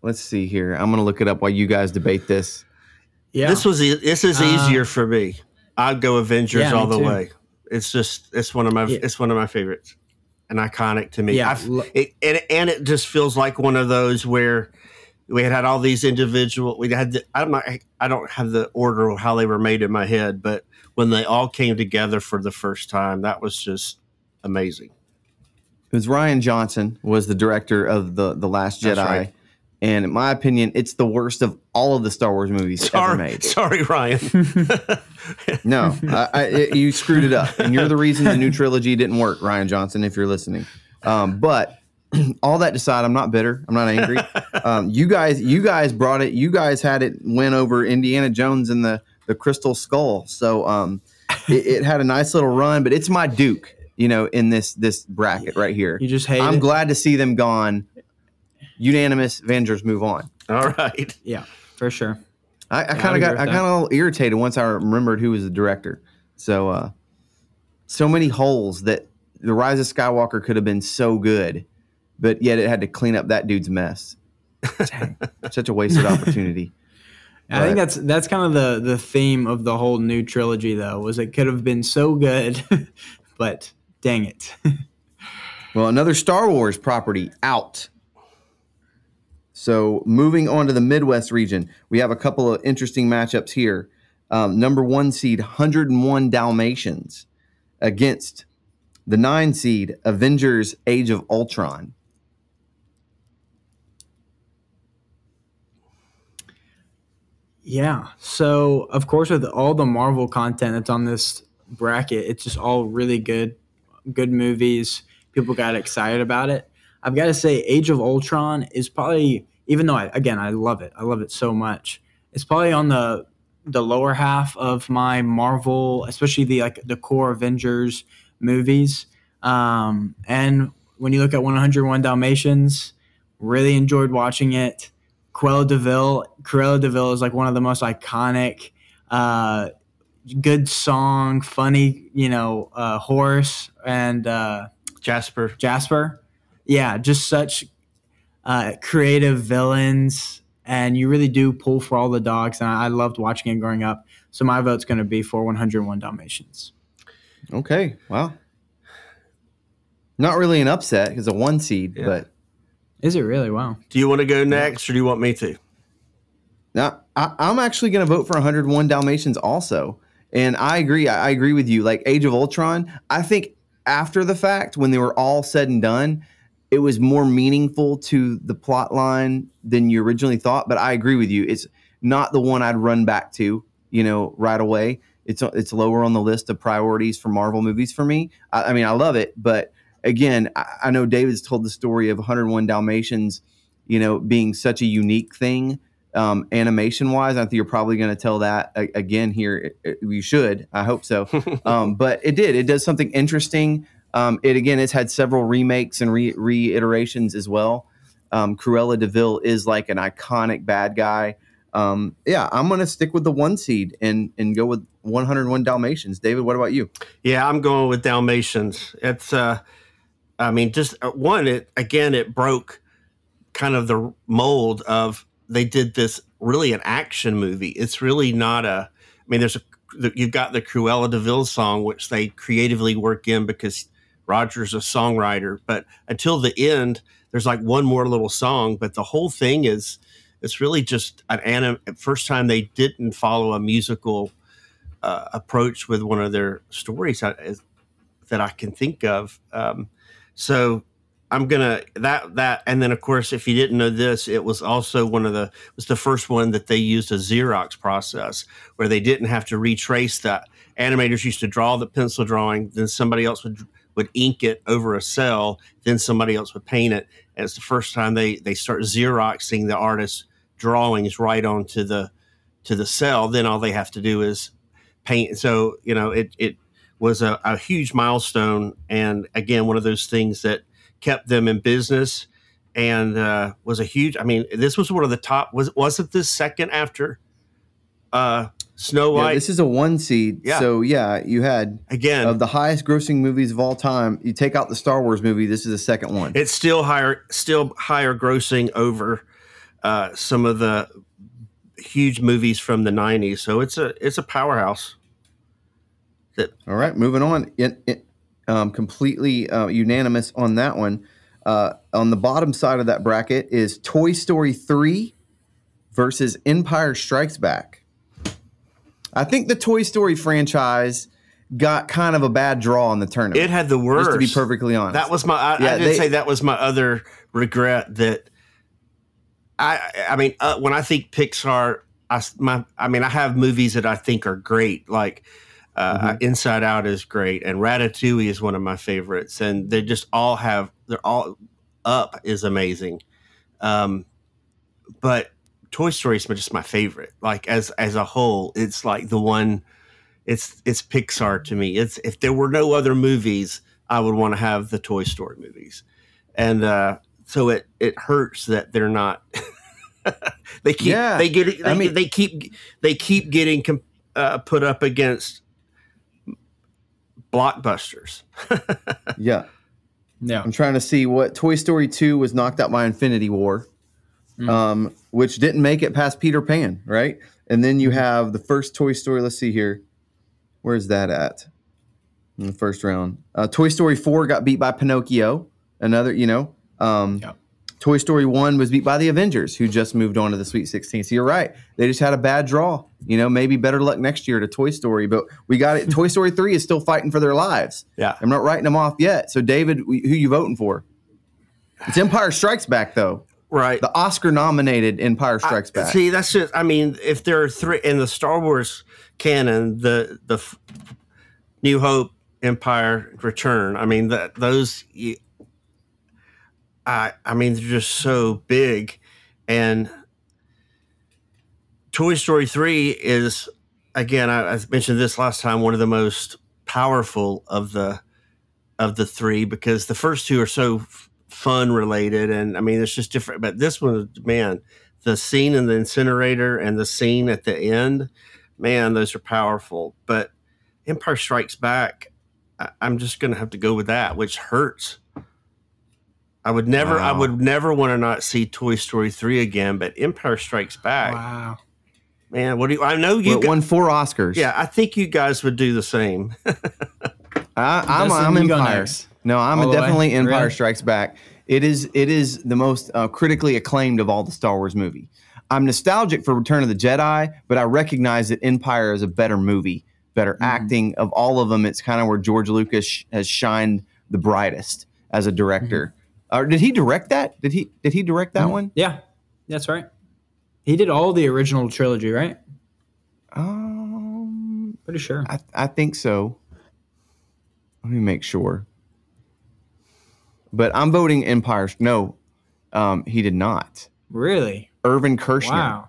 Different. Let's see here. I'm gonna look it up while you guys debate this. Yeah. This was e- this is Uh, easier for me. I'd go Avengers Yeah, all the too. way. It's just it's one of my Yeah. it's one of my favorites and iconic to me. Yeah, I've- it, and and it just feels like one of those where we had had all these individual. We had the, I'm not I don't have the order of how they were made in my head, but when they all came together for the first time, that was just amazing. It was Rian Johnson was the director of the the Last Jedi, That's right. And in my opinion, it's the worst of all of the Star Wars movies ever Sorry, made. sorry, Rian. No, I, I, you screwed it up, and you're the reason the new trilogy didn't work, Rian Johnson. If you're listening, um, but all that aside, I'm not bitter. I'm not angry. Um, you guys, you guys brought it. You guys had it win over Indiana Jones and the the Crystal Skull. So um, it, it had a nice little run, but it's my Duke. You know, in this this bracket right here. you just hate I'm it. glad to see them gone. Unanimous Avengers move on. all right. Yeah, for sure. I, I kind of got I that. kind of irritated once I remembered who was the director. So uh, so many holes that the Rise of Skywalker could have been so good, but yet it had to clean up that dude's mess. Dang, such a wasted opportunity. I think that's that's kind of the the theme of the whole new trilogy, though, was it could have been so good, but dang it. Well, another Star Wars property out. So moving on to the Midwest region, we have a couple of interesting matchups here. Um, number one seed, 101 Dalmatians against the nine seed, Avengers Age of Ultron. Yeah. So of course, with all the Marvel content that's on this bracket, it's just all really good, good movies. People got excited about it. I've got to say, Age of Ultron is probably, even though I, again I love it, I love it so much. it's probably on the the lower half of my Marvel, especially the like the core Avengers movies. Um, and when you look at 101 Dalmatians, really enjoyed watching it. Cruella de Vil, Cruella de Vil is like one of the most iconic, uh, good song, funny, you know, uh, Horace and uh, Jasper. Jasper. Yeah, just such uh, creative villains, and you really do pull for all the dogs. And I, I loved watching it growing up. So my vote's going to be for 101 Dalmatians. Okay. Wow. Not really an upset because a one seed, Yeah. but Is it really? Wow. Do you want to go next, or do you want me to? now I, I'm actually going to vote for 101 Dalmatians also. And I agree. I, I agree with you. Like Age of Ultron, I think after the fact, when they were all said and done, it was more meaningful to the plot line than you originally thought. But I agree with you. It's not the one I'd run back to, you know, right away. It's it's lower on the list of priorities for Marvel movies for me. I, I mean, I love it, but again, I, I know David's told the story of 101 Dalmatians, you know, being such a unique thing um, animation wise. I think you're probably going to tell that a- again here. It- it- You should. I hope so. um, but it did. It does something interesting. Um, it again, it's had several remakes and re- reiterations as well. Um, Cruella de Vil is like an iconic bad guy. Um, yeah, I'm to stick with the one seed and and go with 101 Dalmatians. David, what about you? Yeah, I'm going with Dalmatians. It's uh I mean just uh, one it again it broke kind of the mold of they did this really an action movie. It's really not a I mean there's a you've got the Cruella de Vil song which they creatively work in because Roger's a songwriter, but until the end there's like one more little song, but the whole thing is it's really just an anim first time they didn't follow a musical uh, approach with one of their stories I- that I can think of. Um, so I'm gonna that that, and then of course, if you didn't know this, it was also one of the was the first one that they used a Xerox process where they didn't have to retrace that. Animators used to draw the pencil drawing, then somebody else would would ink it over a cel, then somebody else would paint it. And it's the first time they they start Xeroxing the artist's drawings right onto the to the cel. Then all they have to do is paint. So you know, it it was a, a huge milestone, and again, one of those things that kept them in business, and uh, was a huge. I mean, this was one of the top. Was wasn't this second after uh, Snow Yeah, White? this is a one seed. Yeah. So yeah, you had again, of the highest grossing movies of all time. You take out the Star Wars movie. This is the second one. it's still higher, still higher grossing over uh, some of the huge movies from the '90s. So it's a it's a powerhouse. All right, moving on. It, it, um, completely uh, unanimous on that one. Uh, on the bottom side of that bracket is Toy Story 3 versus Empire Strikes Back. I think the Toy Story franchise got kind of a bad draw in the tournament. It had the worst. to be perfectly honest. That was my. I, Yeah, I did they- say that was my other regret. That I. I mean, uh, when I think Pixar, I my I mean, I have movies that I think are great. Like uh, Mm-hmm. Inside Out is great, and Ratatouille is one of my favorites. And they just all have. They're all. Up is amazing, um, but Toy Story is just my favorite. Like as as a whole, it's like the one. It's it's Pixar to me. It's if there were no other movies, I would want to have the Toy Story movies, and uh, so it it hurts that they're not. they keep Yeah, they get they, I mean- they keep they keep getting com- uh, put up against blockbusters. yeah. Yeah. I'm trying to see what Toy Story 2 was knocked out by Infinity War, Mm. um, which didn't make it past Peter Pan, right? And then you have the first Toy Story. Let's see here. Where's that at? In the first round. Uh, Toy Story 4 got beat by Pinocchio. Another, you know. Um, Yep. Toy Story 1 was beat by the Avengers, who just moved on to the Sweet 16. So you're right. They just had a bad draw. You know, maybe better luck next year to Toy Story. But we got it. Toy Story 3 is still fighting for their lives. Yeah. I'm not writing them off yet. So, David, who you voting for? It's Empire Strikes Back, though. Right. The Oscar nominated Empire Strikes Back. See, that's just. I mean, if there are three in the Star Wars canon, the the f- New Hope, Empire, Return. I mean, that those. you- I I mean, they're just so big, and Toy Story 3 is, again, I, I mentioned this last time, one of the most powerful of the of the three because the first two are so fun related and I mean it's just different. But this one, man, the scene in the incinerator and the scene at the end, man, those are powerful. But Empire Strikes Back, I, I'm just gonna have to go with that, which hurts. I would never, I would never want to not see Toy Story three again. But Empire Strikes Back, Wow. man, what do you? I know you. Well, it won four Oscars. yeah, I think you guys would do the same. I, I'm, Dustin, I'm Empire. No, I'm All way? definitely Empire Really? Strikes Back. It is it is the most uh, critically acclaimed of all the Star Wars movie. I'm nostalgic for Return of the Jedi, but I recognize that Empire is a better movie, better Mm-hmm. acting of all of them. It's kind of where George Lucas sh- has shined the brightest as a director. Mm-hmm. Or did he direct that? Did he did he direct that one? Yeah, that's right. He did all the original trilogy, right? Um, Pretty sure. I, I think so. Let me make sure. But I'm voting Empire. No, um, he did not. Really? Irvin Kershner Wow.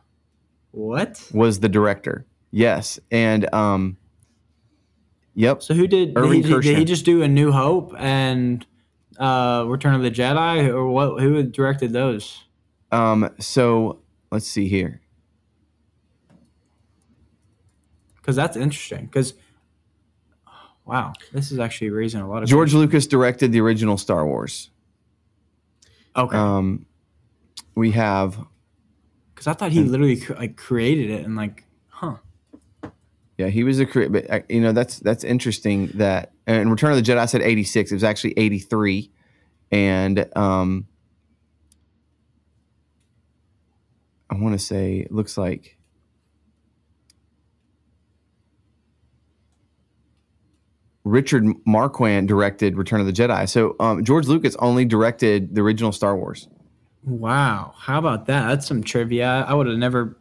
What? was the director. Yes, and um, yep. So who did? Did Irvin he, did he just do A New Hope and uh, Return of the Jedi, or what? Who directed those? Um, so let's see here. Because that's interesting. Because wow, this is actually raising a lot of George Lucas directed the original Star Wars. Okay. Um, we have Because I thought he literally like created it and like, huh? Yeah, he was a creator, but uh, you know that's that's interesting that and Return of the Jedi I said 86 it was actually 83 and um I want to say it looks like Richard Marquand directed Return of the Jedi. So um, George Lucas only directed the original Star Wars. Wow. How about that? That's some trivia. I would have never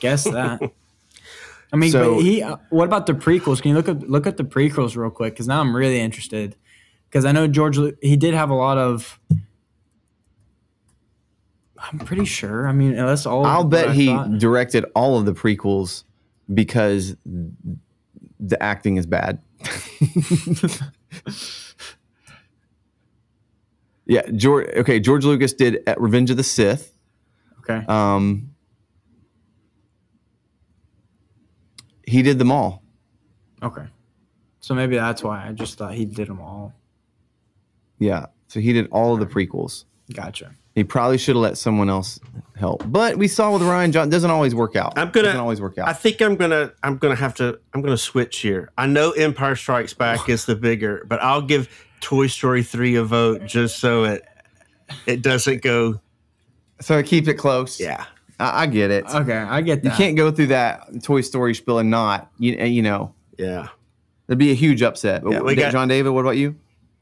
guessed that. I mean, So- but he. Uh, what about the prequels? Can you look at look at the prequels real quick? Because now I'm really interested. Because I know George. He did have a lot of. I'm pretty sure. I mean, unless all. I'll bet I he thought- directed all of the prequels because the acting is bad. yeah, George. Okay, George Lucas did uh, Revenge of the Sith. Okay. Um, he did them all. Okay. So maybe that's why I just thought he did them all. Yeah, so he did all of the prequels. Gotcha. He probably should have let someone else help, but we saw with Ryan John doesn't always work out. I'm gonna- doesn't always work out. I think I'm gonna I'm gonna have to I'm gonna switch here. I know Empire Strikes Back is the bigger, but I'll give Toy Story three a vote just so it it doesn't go. so keep it close. Yeah, I, I get it. Okay, I get You can't go through that Toy Story spiel and not, you, you know, yeah. it'd be a huge upset. But Yeah, we got- John David, what about you?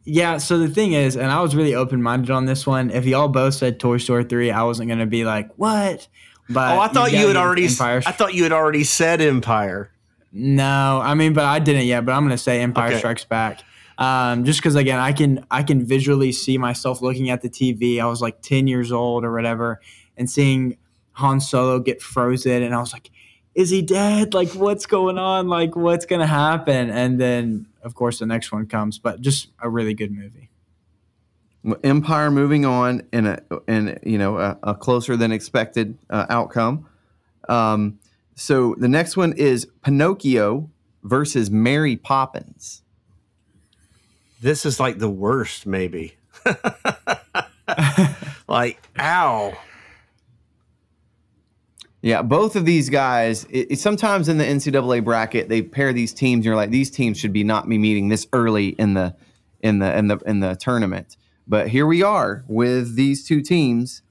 Yeah, so the thing is, and I was really open minded on this one. If y'all both said Toy Story three, I wasn't gonna be like, "What?" But Oh, I thought you had already. Empire. I thought you had already said Empire. no, I mean, but I didn't yet. But I'm gonna say Empire Okay. Strikes Back, um, just because again, I can I can visually see myself looking at the TV. I was like 10 years old or whatever, and seeing Han Solo get frozen, and I was like, "Is he dead? Like, what's going on? Like, what's gonna happen?" And then, of course, the next one comes. But just a really good movie. Empire moving on in a in you know a, a closer than expected uh, outcome. Um, so the next one is Pinocchio versus Mary Poppins. This is like the worst, maybe. like, ow. Yeah, both of these guys. It, it- sometimes in the NCAA bracket, they pair these teams. And you're like, these teams should be not be meeting this early in the in the in the in the tournament. But here we are with these two teams: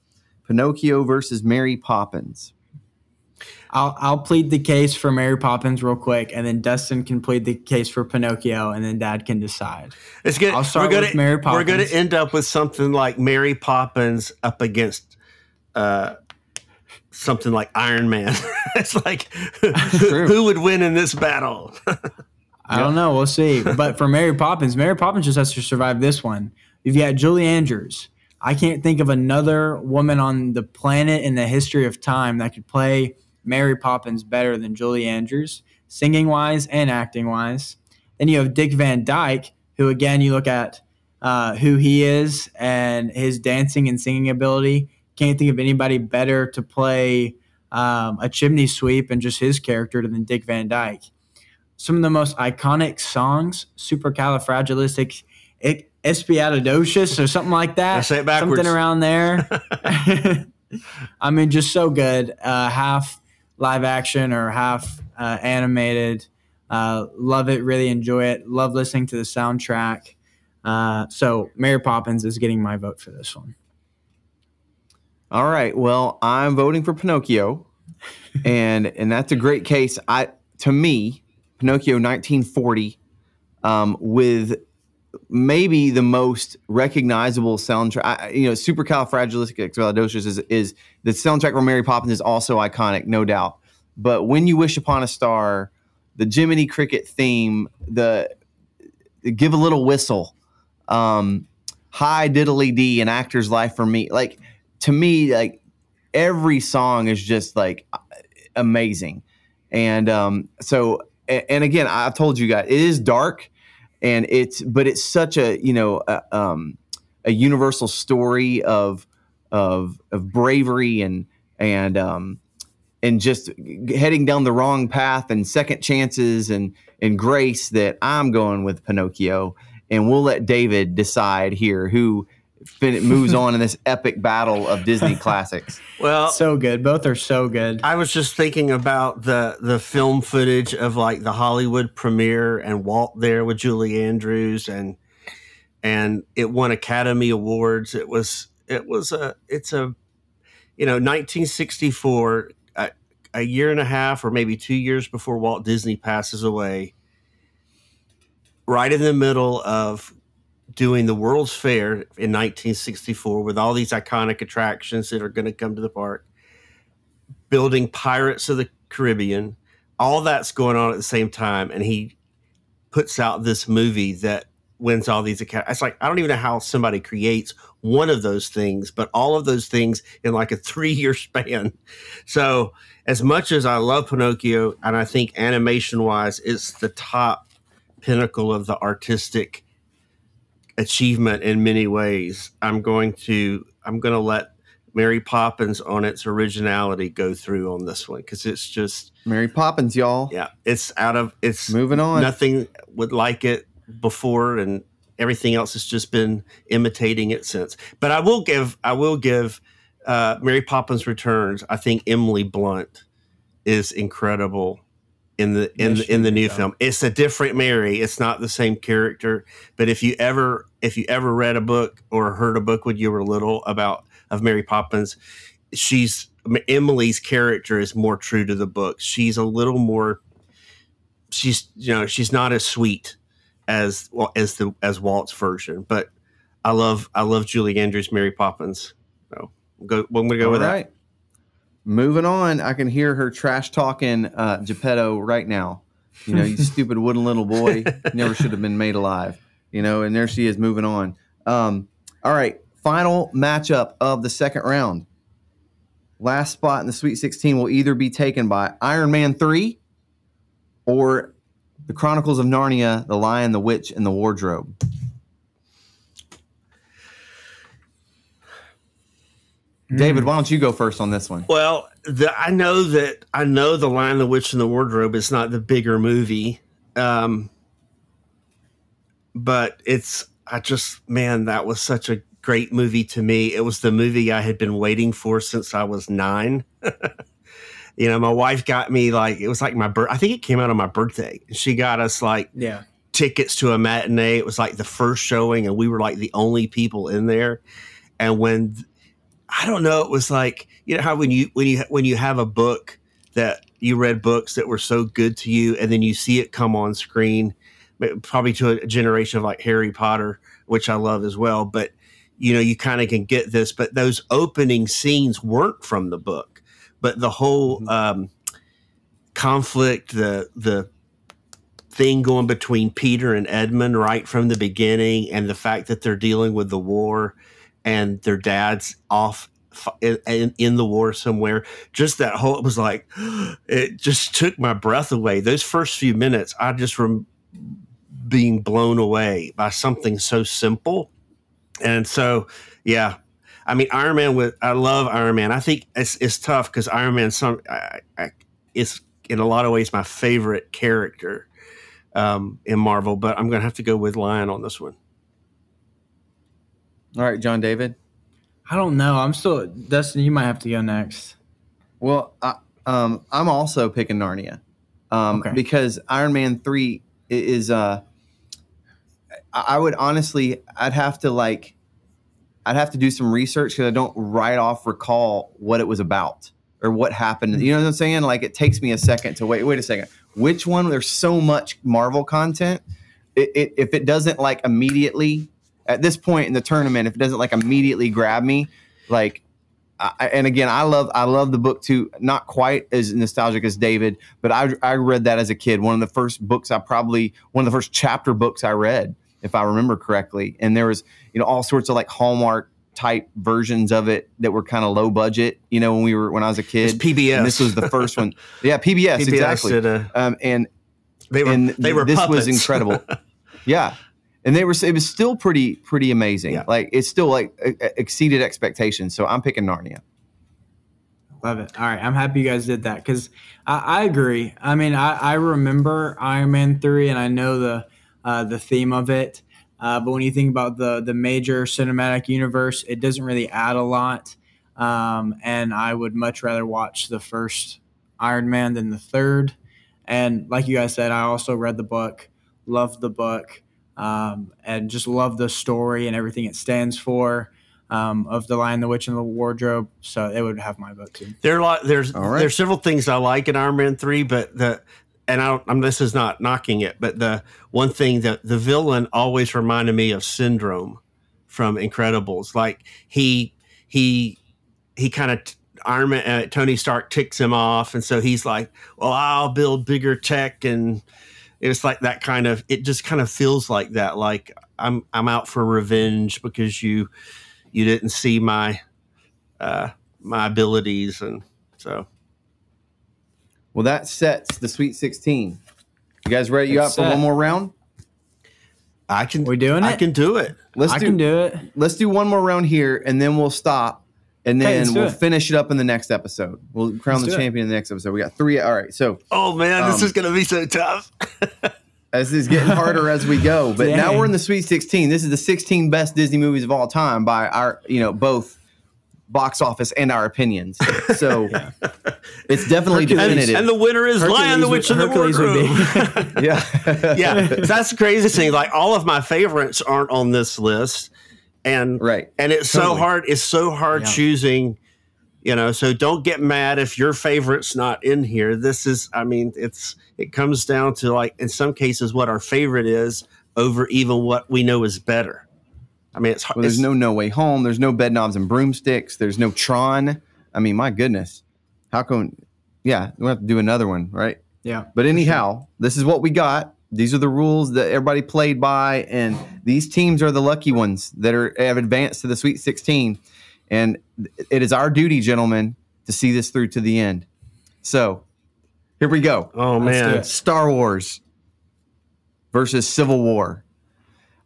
Pinocchio versus Mary Poppins. I'll I'll plead the case for Mary Poppins real quick, and then Dustin can plead the case for Pinocchio, and then Dad can decide. It's good. I'll start we're gonna, with Mary Poppins. We're going Poppins. to end up with something like Mary Poppins up against uh, something like Iron Man. it's like, who would win in this battle? I don't know. We'll see. But for Mary Poppins, Mary Poppins just has to survive this one. You've got Julie Andrews. I can't think of another woman on the planet in the history of time that could play Mary Poppins better than Julie Andrews, singing wise and acting wise. Then you have Dick Van Dyke, who again you look at uh, who he is and his dancing and singing ability. Can't think of anybody better to play um, a chimney sweep and just his character than Dick Van Dyke. Some of the most iconic songs, supercalifragilistic espialidocious or something like that. I say it backwards. Something around there. I mean, just so good. Uh, half live action or half uh, animated. Uh, love it. Really enjoy it. Love listening to the soundtrack. Uh, so Mary Poppins is getting my vote for this one. All right. Well, I'm voting for Pinocchio, and and that's a great case. I to me, Pinocchio 1940, um, with maybe the most recognizable soundtrack. I, you know, Supercalifragilisticexpialidocious is is the soundtrack for Mary Poppins is also iconic, no doubt. But when you wish upon a star, the Jiminy Cricket theme, the give a little whistle, um, high diddly d, an actor's life for me, like to me, like every song is just like amazing, and um, so and again, I've told you guys, it is dark and it's but it's such a you know a, um, a universal story of of of bravery and and um, and just heading down the wrong path and second chances and and grace that I'm going with Pinocchio. And we'll let David decide here who moves on in this epic battle of Disney classics. Well, so good. Both are so good. I was just thinking about the the film footage of like the Hollywood premiere and Walt there with Julie Andrews and and it won Academy Awards. It was it was a it's a you know 1964 a, a year and a half or maybe 2 years before Walt Disney passes away right in the middle of doing the World's Fair in 1964 with all these iconic attractions that are going to come to the park, building Pirates of the Caribbean. All that's going on at the same time, and he puts out this movie that wins all these accounts. It's like I don't even know how somebody creates one of those things, but all of those things in like a three-year span. So, as much as I love Pinocchio, and I think animation-wise, it's the top pinnacle of the artistic achievement in many ways. I'm going to I'm going to let Mary Poppins on its originality go through on this one because it's just Mary Poppins, y'all. Yeah, it's out of it's moving on. Nothing would like it before, and everything else has just been imitating it since. But I will give I will give uh, Mary Poppins Returns. I think Emily Blunt is incredible in the in the, in the new film. It's a different Mary. It's not the same character. But if you ever if you ever read a book or heard a book when you were little about of Mary Poppins, she's Emily's character is more true to the book. She's a little more. She's you know she's not as sweet as well as the as Walt's version, but I love I love Julie Andrews Mary Poppins. So go. I'm gonna go All with right. that. Moving on, I can hear her trash talking uh, Geppetto right now. You know, you stupid wooden little boy, never should have been made alive. You know, and there she is moving on. Um, all right, final matchup of the second round. Last spot in the Sweet 16 will either be taken by Iron Man 3 or The Chronicles of Narnia, The Lion, the Witch, and the Wardrobe. David, why don't you go first on this one? Well, the, I know that I know the Lion, the Witch, and the Wardrobe is not the bigger movie, um, but it's I just man, that was such a great movie to me. It was the movie I had been waiting for since I was nine. you know, my wife got me like it was like my birth. I think it came out on my birthday. She got us like yeah tickets to a matinee. It was like the first showing, and we were like the only people in there. And when I don't know. It was like you know how when you when you when you have a book that you read books that were so good to you, and then you see it come on screen, probably to a generation of like Harry Potter, which I love as well. But you know, you kind of can get this. But those opening scenes weren't from the book, but the whole mm-hmm. um, conflict, the the thing going between Peter and Edmund right from the beginning, and the fact that they're dealing with the war and their dad's off in, in, the war somewhere. Just that whole it was like it just took my breath away. Those first few minutes, I just rem- being blown away by something so simple, and so yeah. I mean, Iron Man. With I love Iron Man. I think it's it's tough because Iron Man. Some I, I, in a lot of ways my favorite character um, in Marvel, but I'm to have to go with Lion on this one. All right, John David. I don't know. I'm still Dustin. You might have to go next. Well, I, um, I'm also picking Narnia um, Okay. because Iron Man three is. Uh, I would honestly, I'd have to like, I'd have to do some research because I don't right off recall what it was about or what happened. You know what I'm saying? Like, it takes me a second to wait. Wait a second. Which one? There's so much Marvel content. It, it, if it doesn't like immediately at this point in the tournament, if it doesn't like immediately grab me, like I, and again, I love I love the book too. Not quite as nostalgic as David, but I I read that as a kid. One of the first books I probably one of the first chapter books I read, if I remember correctly. And there was you know all sorts of like Hallmark type versions of it that were kind of low budget. You know when we were when I was a It's kid. PBS. And this was the first one. Yeah, PBS, PBS exactly. did a- um, and they were and they were this puppets. was incredible. yeah, and they were it was still pretty pretty amazing. Yeah. Like it's still like exceeded expectations. So I'm picking Narnia. Love it. All right, I'm happy you guys did that because I, I agree. I mean, I, I remember Iron Man three, and I know the uh, the theme of it. Uh, but when you think about the the major cinematic universe, it doesn't really add a lot. Um, and I would much rather watch the first Iron Man than the third. And like you guys said, I also read the book, loved the book, um, and just love the story and everything it stands for. Um, of the Lion, the Witch, and the Wardrobe, so it would have my vote too. There are a lot. There's All right. there's several things I like in Iron Man three, but the and I don't. I'm, this is not knocking it, but the one thing that the villain always reminded me of Syndrome from Incredibles. Like he he he kind of Iron Man, uh, Tony Stark ticks him off, and so he's like, "Well, I'll build bigger tech," and it's like that kind of. It just kind of feels like that. Like I'm I'm out for revenge because you you didn't see my uh, my abilities, and so Well, that sets the Sweet 16. You guys ready? You It's up for one more round? I can We doing I it? can do it. Let's I do, can do it. Let's do one more round here, and then we'll stop, and then let's we'll it. finish it up in the next episode. We'll crown Let's the do it. champion in the next episode. We got three. All right. So Oh man, this Um, is gonna be so tough. as is getting harder as we go, but now we're in the Sweet 16. This is the 16 best Disney movies of all time by our, you know, both box office and our opinions. So it's definitely and, definitive. and the winner is Lion the Witch would- and the Hercules would Wardrobe. yeah. yeah, that's the craziest thing. Like all of my favorites aren't on this list, and Right. and it's so hard. It's so hard Yeah. choosing. You know, so don't get mad if your favorite's not in here. This is, I mean, it's it comes down to like in some cases what our favorite is over even what we know is better. I mean, it's, Well, there's it's no No Way Home. There's no Bedknobs and Broomsticks. There's no Tron. I mean, my goodness. How come? Yeah, we'll have to do another one, right? yeah. But anyhow, this is what we got. These are the rules that everybody played by, and these teams are the lucky ones that are have advanced to the Sweet 16. And it is our duty, gentlemen, to see this through to the end. So here we go. oh Let's man. Star Wars versus Civil War.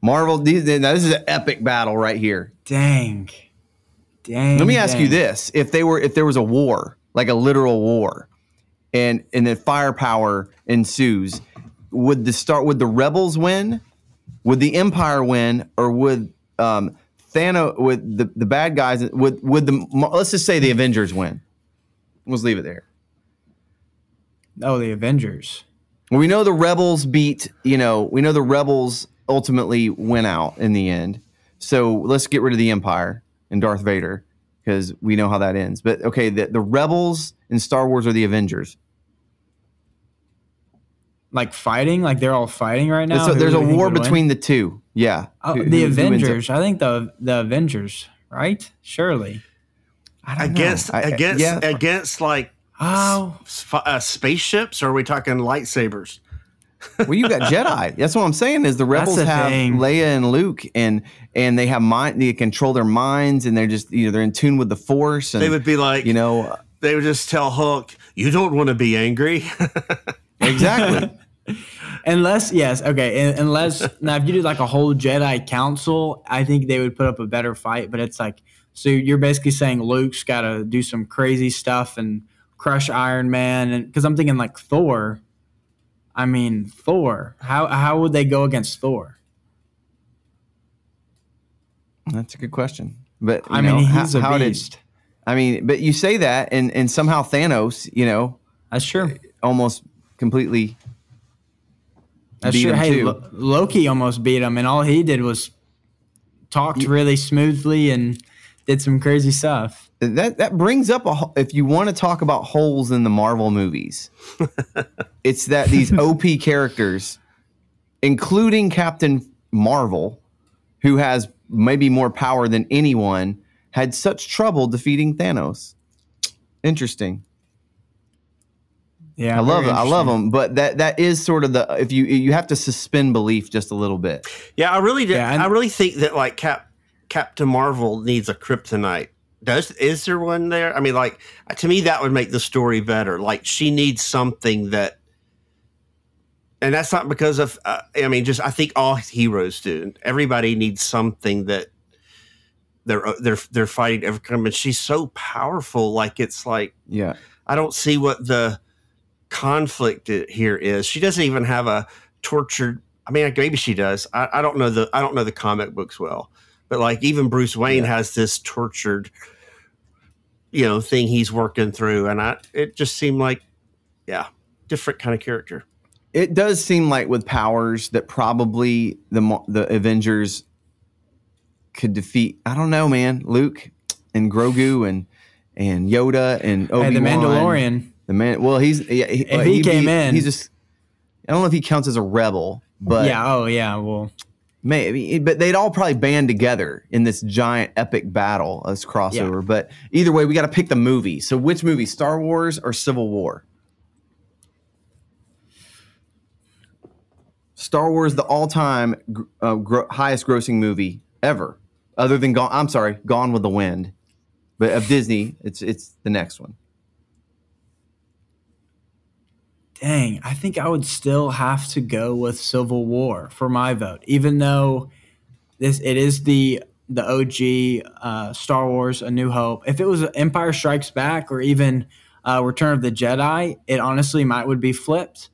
Marvel. These, now this is an epic battle right here. Dang. Dang. Let me ask you this: if they were, if there was a war, like a literal war, and and then firepower ensues, would the start? Would the rebels win? Would the Empire win, or would um, Thanos? Would the, the bad guys? Would would the let's just say the Avengers win? Let's leave it there. Oh, the Avengers. We know the rebels beat. You know, we know the rebels ultimately went out in the end. So let's get rid of the Empire and Darth Vader because we know how that ends. But okay, the, the rebels in Star Wars are the Avengers. Like fighting? Like they're all fighting right now? so there's a you think war would win? between the two. Yeah, Oh, Who- the who- who Avengers. I think the the Avengers, right? Surely. I don't know. against I- I- against yeah. against like Oh, s- uh, spaceships, or are we talking lightsabers? Well, you got Jedi. That's what I'm saying. Is the rebels the have thing. Leia and Luke, and and they have mind. They control their minds, and they're just you know they're in tune with the Force. And They would be like, you know they would just tell Hulk, "You don't want to be angry." exactly. Unless, yes, okay. Unless now, if you did like a whole Jedi council, I think they would put up a better fight. But it's like, so you're basically saying Luke's got to do some crazy stuff and crush Iron Man, and because I'm thinking like Thor. I mean, Thor. How how would they go against Thor? That's a good question. But I know, mean, how- he's a how did- I mean, but you say that, and and somehow Thanos, you know, That's true. almost completely That's true. Hey. Lo- Loki almost beat him, and all he did was talked really smoothly and did some crazy stuff. that that brings up a if you want to talk about holes in the Marvel movies, it's that these OP characters, including Captain Marvel, who has maybe more power than anyone, had such trouble defeating Thanos. Interesting. Yeah, I love it. I love them, but that that is sort of the if you you have to suspend belief just a little bit. yeah, I really did. Yeah, I really think that like Cap Captain Marvel needs a kryptonite. Does is there one there? I mean, like to me, that would make the story better. Like she needs something that, and that's not because of. Uh, I mean, just I think all heroes do. Everybody needs something that they're uh, they're they're fighting. Every time, and she's so powerful. Like it's like Yeah. I don't see what the conflict here is. She doesn't even have a tortured. I mean, maybe she does. I, I don't know the I don't know the comic books well, but like even Bruce Wayne has this tortured, you know, thing he's working through, and I it just seemed like, yeah, different kind of character. It does seem like with powers that probably the the Avengers could defeat. I don't know, man. Luke and Grogu and and Yoda and Obi Hey, the Wan. Mandalorian. The man. Well, he's yeah, he, If he came in- he's just. I don't know if he counts as a rebel, but yeah. Oh, yeah. Well, maybe. But they'd all probably band together in this giant epic battle, this crossover. But either way, we got to pick the movie. So, which movie, Star Wars or Civil War? Star Wars, the all-time uh, gro- highest-grossing movie ever, other than Gone. I'm sorry, Gone with the Wind, but of Disney, it's it's the next one. Dang, I think I would still have to go with Civil War for my vote, even though this it is the the OG uh, Star Wars: A New Hope. If it was Empire Strikes Back or even uh, Return of the Jedi, it honestly might would be flipped.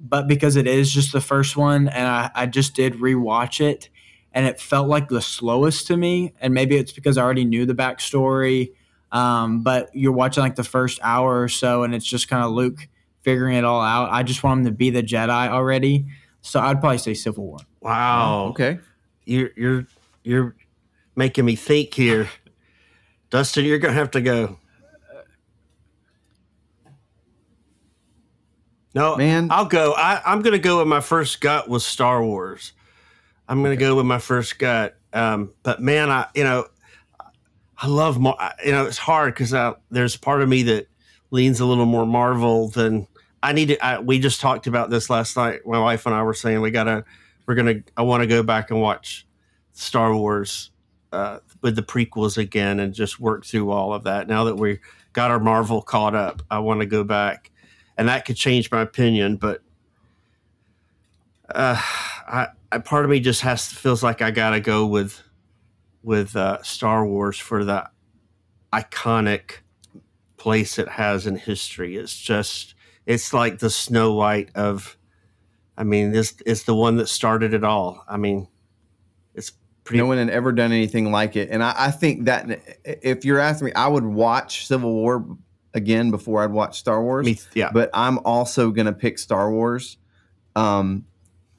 But because it is just the first one, and I, I just did rewatch it, and it felt like the slowest to me. And maybe it's because I already knew the backstory. Um, but you're watching like the first hour or so, and it's just kind of Luke figuring it all out. I just want him to be the Jedi already. So I'd probably say Civil War. Wow. Okay. You're you're you're making me think here. Dustin, you're gonna have to go. No, Man. I'll go. I, I'm gonna go with my first gut was Star Wars. I'm gonna go with my first gut. Um, but man, I you know, I love Mar- you know it's hard because there's part of me that leans a little more Marvel than I need to. I, we just talked about this last night. My wife and I were saying we gotta we're gonna I want to go back and watch Star Wars uh, with the prequels again and just work through all of that. Now that we got our Marvel caught up, I want to go back, and that could change my opinion. But uh, I, I part of me just has feels like I gotta go with with uh, Star Wars for the iconic place it has in history. It's just it's like the Snow White of. I mean, this it's the one that started it all. I mean, it's pretty. no one had ever done anything like it. And I, I think that if you're asking me, I would watch Civil War again before I'd watch Star Wars. me, yeah, But I'm also going to pick Star Wars, um,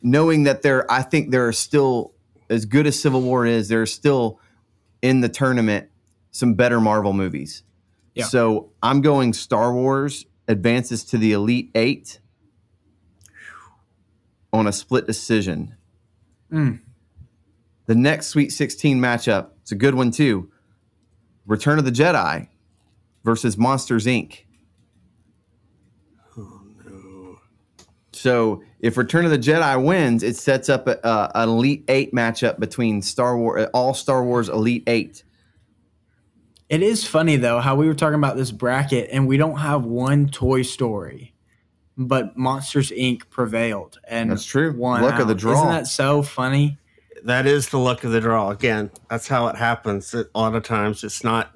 knowing that there, I think there are still, as good as Civil War is, there are still in the tournament some better Marvel movies. Yeah. So I'm going Star Wars advances to the Elite Eight on a split decision. Mm. The next Sweet 16 matchup, it's a good one too. Return of the Jedi versus Monsters Inc. So If Return of the Jedi wins, it sets up a, a, an Elite Eight matchup between Star Wars, all Star Wars Elite Eight. It is funny though how we were talking about this bracket and we don't have one Toy Story, but Monsters Inc. prevailed and That's true. Won Luck of the out. draw. Isn't that so funny? That is the luck of the draw. Again, that's how it happens. A lot of times, it's not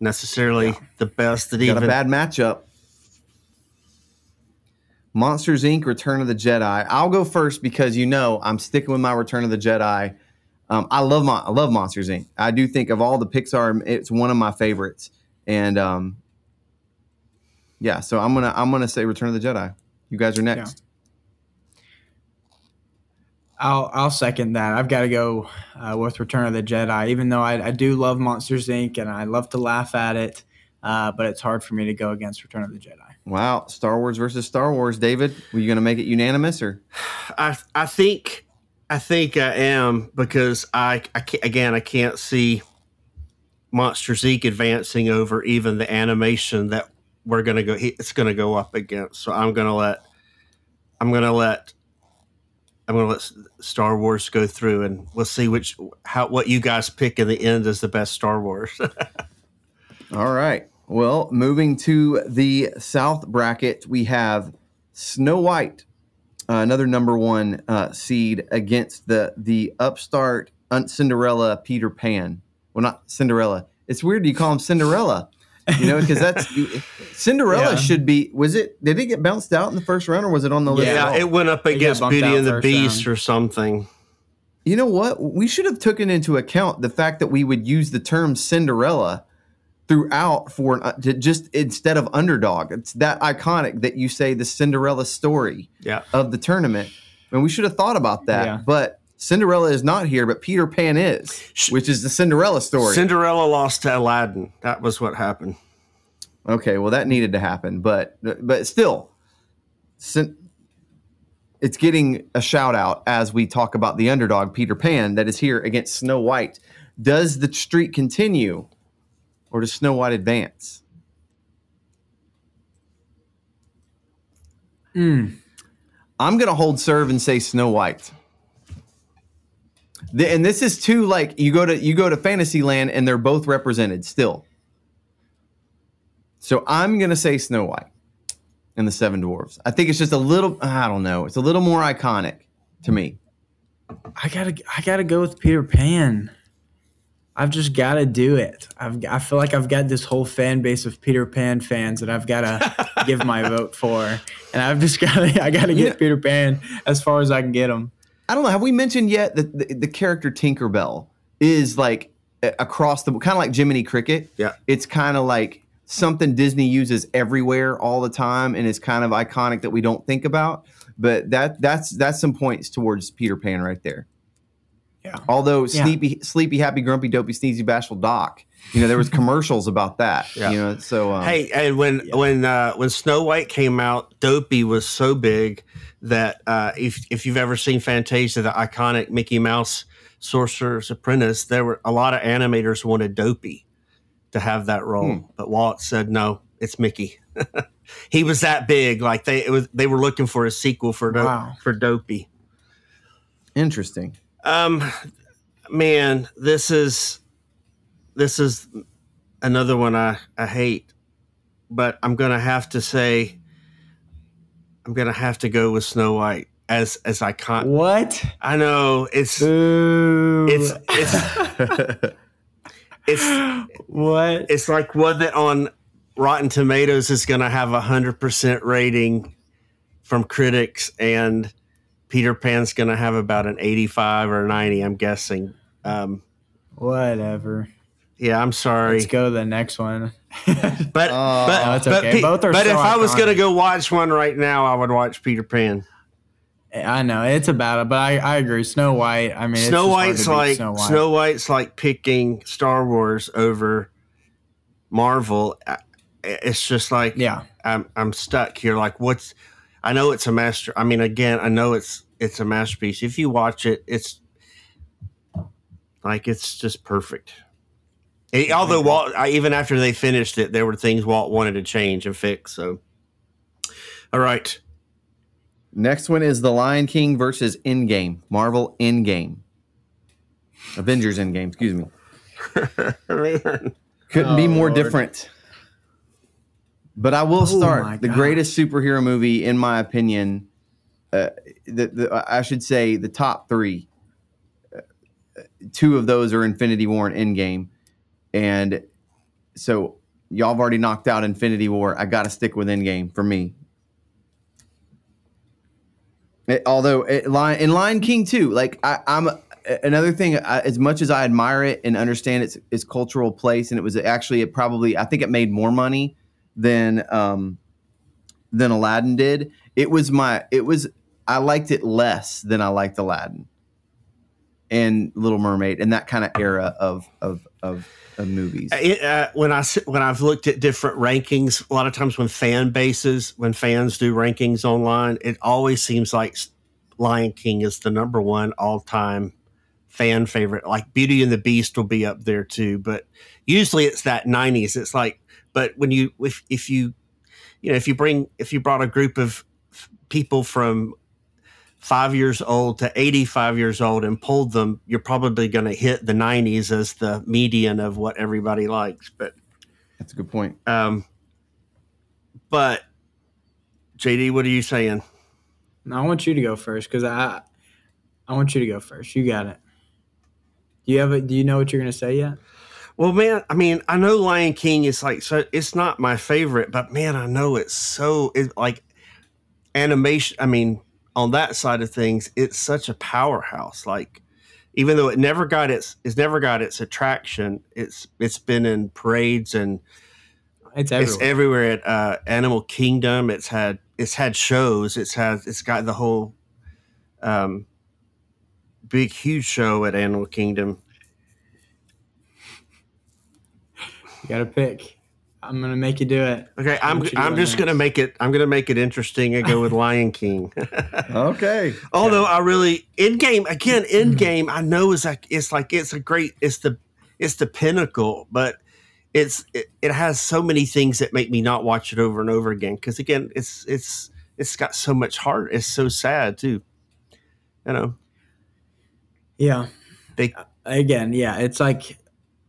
necessarily the best that Got even a bad matchup. Monsters Inc. Return of the Jedi. I'll go first because you know I'm sticking with my Return of the Jedi. Um, I love my I love Monsters Inc. I do think of all the Pixar, it's one of my favorites. And um, yeah, so I'm gonna I'm gonna say Return of the Jedi. You guys are next. I'll I'll second that. I've got to go uh, with Return of the Jedi, even though I, I do love Monsters Inc. and I love to laugh at it, uh, but it's hard for me to go against Return of the Jedi. Wow, Star Wars versus Star Wars. David, were you gonna make it unanimous or? I I think I think I am because I I can't, again I can't see Monster Inc. advancing over even the animation that we're gonna go. It's gonna go up against. So I'm gonna let I'm gonna let I'm gonna let Star Wars go through, and we'll see which how what you guys pick in the end is the best Star Wars. All right. Well, moving to the South bracket, we have Snow White, uh, another number one uh, seed against the the upstart Cinderella Peter Pan. Well, not Cinderella. It's weird you call him Cinderella. You know, because that's Cinderella Yeah. should be. Was it? Did it get bounced out in the first round, or was it on the list? yeah, at all? it went up against Beauty and the Beast round. or something. You know what? We should have taken into account the fact that we would use the term Cinderella throughout for an, uh, to just instead of underdog. It's that iconic that you say the Cinderella story Yeah. of the tournament, and we should have thought about that. Yeah. But Cinderella is not here, but Peter Pan is, which is the Cinderella story. Cinderella lost to Aladdin. That was what happened. okay, well that needed to happen, but but still, it's getting a shout out as we talk about the underdog Peter Pan that is here against Snow White. Does the streak continue, or does Snow White advance? Mm. I'm gonna hold serve and say Snow White. The- and this is too like you go to you go to Fantasyland and they're both represented still. So I'm gonna say Snow White and the Seven Dwarfs. I think it's just a little I don't know. It's a little more iconic to me. I gotta I gotta go with Peter Pan. I've just got to do it. I've I feel like I've got this whole fan base of Peter Pan fans that I've got to give my vote for, and I've just got to I got to get. Peter Pan as far as I can get him. I don't know. Have we mentioned yet that the, the character Tinkerbell is like across the kind of like Jiminy Cricket? Yeah. It's kind of like something Disney uses everywhere all the time, and it's kind of iconic that we don't think about. But that that's that's some points towards Peter Pan right there. Yeah. Although Yeah. sleepy, sleepy, happy, grumpy, dopey, sneezy, bashful, doc. You know, there was commercials about that. Yeah. You know, so um, Hey, and when when uh, when Snow White came out, Dopey was so big that uh, if if you've ever seen Fantasia, the iconic Mickey Mouse Sorcerer's Apprentice, there were a lot of animators wanted Dopey to have that role, Hmm. but Walt said no, it's Mickey. he was that big, like they it was they were looking for a sequel for Do- Wow. for Dopey. interesting. Um, man, this is this is another one I I hate, but I'm gonna have to say I'm gonna have to go with Snow White as as iconic. What? I know it's Boo. it's it's it's what? it's like one that on Rotten Tomatoes is gonna have a hundred percent rating from critics and. Peter Pan's going to have about an 85 or 90, I'm guessing. Um, Whatever. Yeah, I'm sorry, Let's go to the next one. but Oh, but, it's but, okay. Pe- Both are but so if I was gonna go watch one right now, I would watch Peter Pan. I know it's about it, but I, I agree. Snow White. I mean, Snow just White's like Snow Snow, White's like picking Star Wars over Marvel. It's just like Yeah. I'm I'm stuck here. Like, what's? I know it's a master. I mean, again, I know it's it's a masterpiece. If you watch it, it's like it's just perfect. And although Walt, I, even after they finished it, there were things Walt wanted to change and fix. So, all right, Next one is The Lion King versus Endgame. Marvel Endgame. Avengers Endgame, excuse me. Couldn't be Oh, more Lord. different. But I will my start the greatest superhero movie, in my opinion. Uh, the, the, I should say the top three. Uh, two of those are Infinity War and Endgame, and so y'all have already knocked out Infinity War. I got to stick with Endgame for me. It- although it, Lion, in Lion King too, like I, I'm another thing. I, as much as I admire it and understand its its cultural place, and it was actually it probably I think it made more money than um, than Aladdin did. It was my it was I liked it less than I liked Aladdin and Little Mermaid and that kind of era of of of, of movies. It, uh, when I when I've looked at different rankings, a lot of times when fan bases, when fans do rankings online, it always seems like Lion King is the number one all time fan favorite. Like Beauty and the Beast will be up there too, but usually it's that '90s. It's like, but when you if if you you know if you bring if you brought a group of people from five years old to 85 years old and pulled them, you're probably going to hit the 90s as the median of what everybody likes. But, That's a good point. um, but JD, what are you saying? No, I want you to go first because I, I want you to go first. You got it. Do you have a? Do you know what you're gonna say yet? Well, man, I mean, I know Lion King is like so. It's not my favorite, but man, I know it's so it like animation. I mean, on that side of things, it's such a powerhouse. Like, even though it never got its, it's never got its attraction. It's it's been in parades and It's everywhere. it's everywhere at uh, Animal Kingdom. It's had it's had shows. It's had it's got the whole um, big huge show at Animal Kingdom. You got to pick. I'm gonna make you do it. Okay, I'm What you I'm doing just gonna make it I'm gonna make it interesting and go with Lion King. Okay. Although I really Endgame again Endgame I know is like it's like it's a great it's the it's the pinnacle, but it's it, it has so many things that make me not watch it over and over again because again it's it's it's got so much heart. It's so sad too. You know Yeah. they Again, yeah. It's like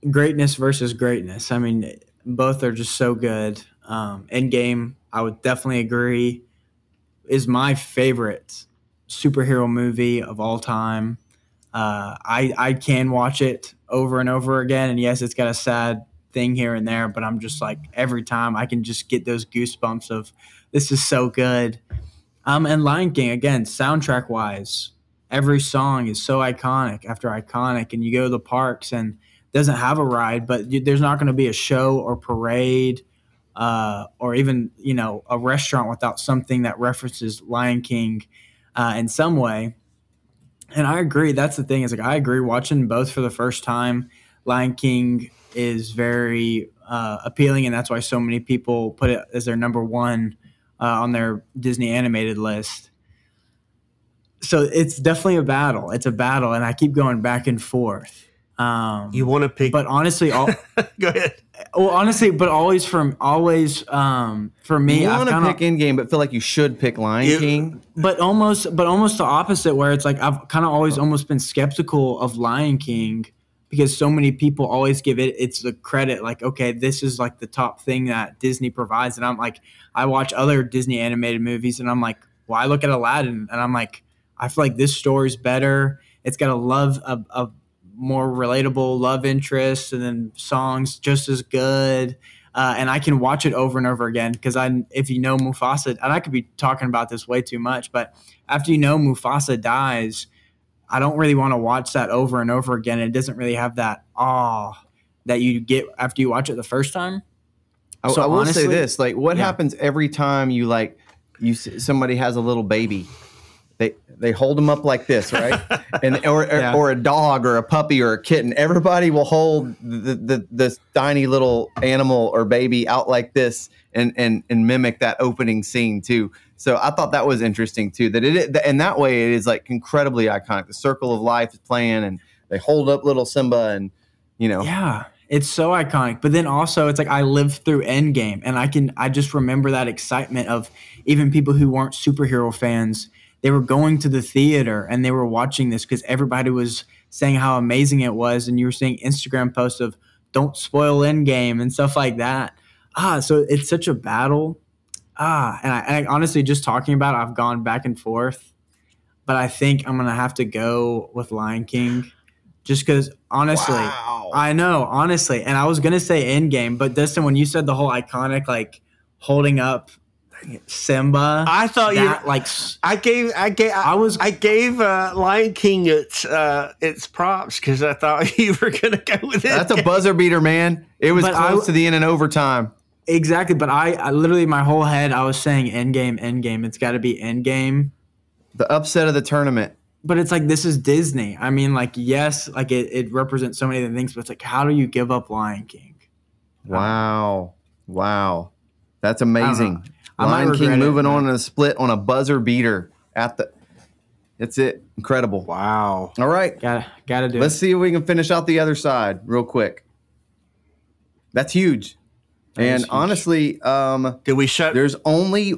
greatness versus greatness. I mean, both are just so good. Um, Endgame, I would definitely agree, is my favorite superhero movie of all time. Uh, I I can watch it over and over again, and yes, it's got a sad thing here and there, but I'm just like every time I can just get those goosebumps of this is so good. Um, and Lion King again, soundtrack wise, every song is so iconic after iconic, and you go to the parks and doesn't have a ride, but there's not going to be a show or parade. Uh, or even you know a restaurant without something that references Lion King uh, in some way. And I agree. That's the thing is like I agree. Watching both for the first time, Lion King is very uh, appealing, and that's why so many people put it as their number one uh, on their Disney animated list. So it's definitely a battle. It's a battle, and I keep going back and forth. Um, you want to pick but honestly, all go ahead. well, honestly, but always from always um, for me, you I've want to pick Endgame, but feel like you should pick Lion You- King. but almost but almost the opposite where it's like i've kind of always almost been skeptical of lion king because so many people always give it it's the credit like okay this is like the top thing that disney provides and i'm like i watch other disney animated movies and i'm like well i look at aladdin and i'm like i feel like this story's better it's got a love a, a more relatable love interest and then songs just as good uh, and I can watch it over and over again because I, if you know Mufasa, and I could be talking about this way too much, but after you know Mufasa dies, I don't really want to watch that over and over again. It doesn't really have that awe that you get after you watch it the first time. I, So I will honestly- say this: like, what Yeah. happens every time you like you somebody has a little baby? They they hold them up like this, right? and or, or Yeah. or a dog or a puppy or a kitten. Everybody will hold the, the this tiny little animal or baby out like this and and and mimic that opening scene too. So I thought that was interesting too. That it and that way it is like incredibly iconic. The circle of life is playing, and they hold up little Simba, and you know, Yeah, it's so iconic. But then also, it's like I lived through Endgame, and I can I just remember that excitement of even people who weren't superhero fans they were going to the theater and they were watching this because everybody was saying how amazing it was, and you were seeing Instagram posts of "Don't spoil Endgame" and stuff like that. Ah, so it's such a battle. Ah, and I, and I honestly just talking about, it, I've gone back and forth, but I think I'm gonna have to go with Lion King, just because honestly. Wow. I know, honestly. And I was gonna say Endgame, but Dustin, when you said the whole iconic like holding up Simba, I thought you. like I gave. I gave. I, I was I gave uh, Lion King its uh, its props because I thought you were gonna go with it. That's a buzzer beater, man. It was But I- close to the end in overtime. exactly. But I, I literally my whole head I was saying Endgame, Endgame. It's got to be Endgame. The upset of the tournament. But it's like this is Disney. I mean, like yes, like it, it represents so many other things, but it's like how do you give up Lion King? Wow. Wow. That's amazing. I Lion King it, moving on in a split on a buzzer beater at the. That's it. Incredible. wow. All right. Gotta gotta do Let's it. see if we can finish out the other side real quick. That's huge. That and huge. honestly, um, Did we shut? there's only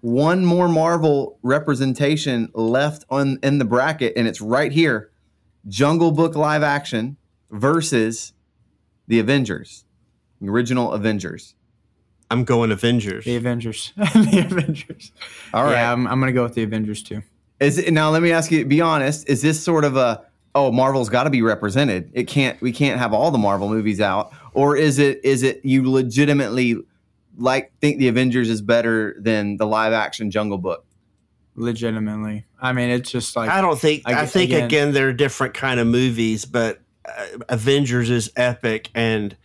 one more Marvel representation left on in the bracket, and it's right here: Jungle Book live action versus the Avengers, the original Avengers. I'm going Avengers. The Avengers. the Avengers. All right. Yeah, I'm, I'm gonna go with the Avengers too. Is it, now let me ask you. Be honest. Is this sort of a oh Marvel's got to be represented? It can't. We can't have all the Marvel movies out. Or is it is it you legitimately like think the Avengers is better than the live action Jungle Book? Legitimately. I mean, it's just like I don't think. I, Ag- think again- again, they're different kind of movies, but uh, Avengers is epic, and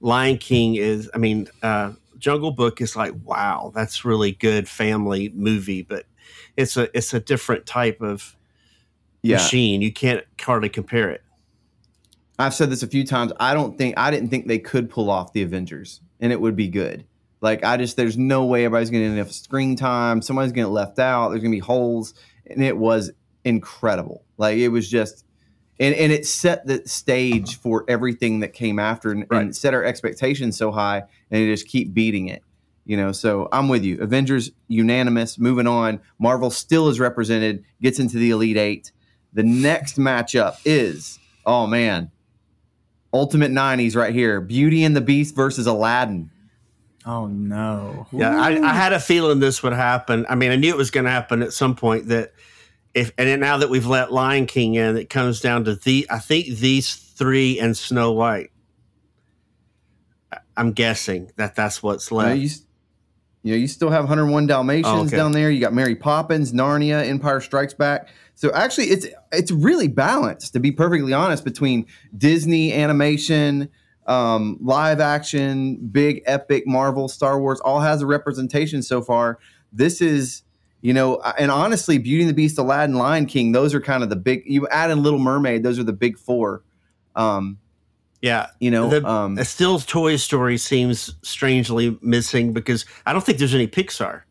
Lion King is. I mean, uh, Jungle Book is like wow, that's really good family movie, but it's a it's a different type of Yeah, machine. You can't hardly compare it. I've said this a few times. I don't think I didn't think they could pull off the Avengers, and it would be good. Like I just there's no way everybody's going to get enough screen time. Somebody's going to get left out. There's going to be holes, and it was incredible. Like it was just, and and it set the stage for everything that came after, and, and set our expectations so high, and they just keep beating it. You know, so I'm with you. Avengers unanimous. Moving on. Marvel still is represented. Gets into the Elite Eight. The next matchup is oh man, Ultimate 90s right here. Beauty and the Beast versus Aladdin. oh no. Yeah, I, I had a feeling this would happen. I mean, I knew it was going to happen at some point. That if and then now that we've let Lion King in, it comes down to the. I think these three and Snow White. I'm guessing that that's what's You know, left. you, you know, you still have 101 Dalmatians Oh, okay. down there. You got Mary Poppins, Narnia, Empire Strikes Back. So actually, it's it's really balanced, to be perfectly honest, between Disney animation, um, live action, big epic Marvel, Star Wars, all has a representation so far. This is, you know, and honestly, Beauty and the Beast, Aladdin, Lion King, those are kind of the big. You add in Little Mermaid, those are the big four. Um, yeah, you know, The- um, Uh, still Toy Story seems strangely missing because I don't think there's any Pixar.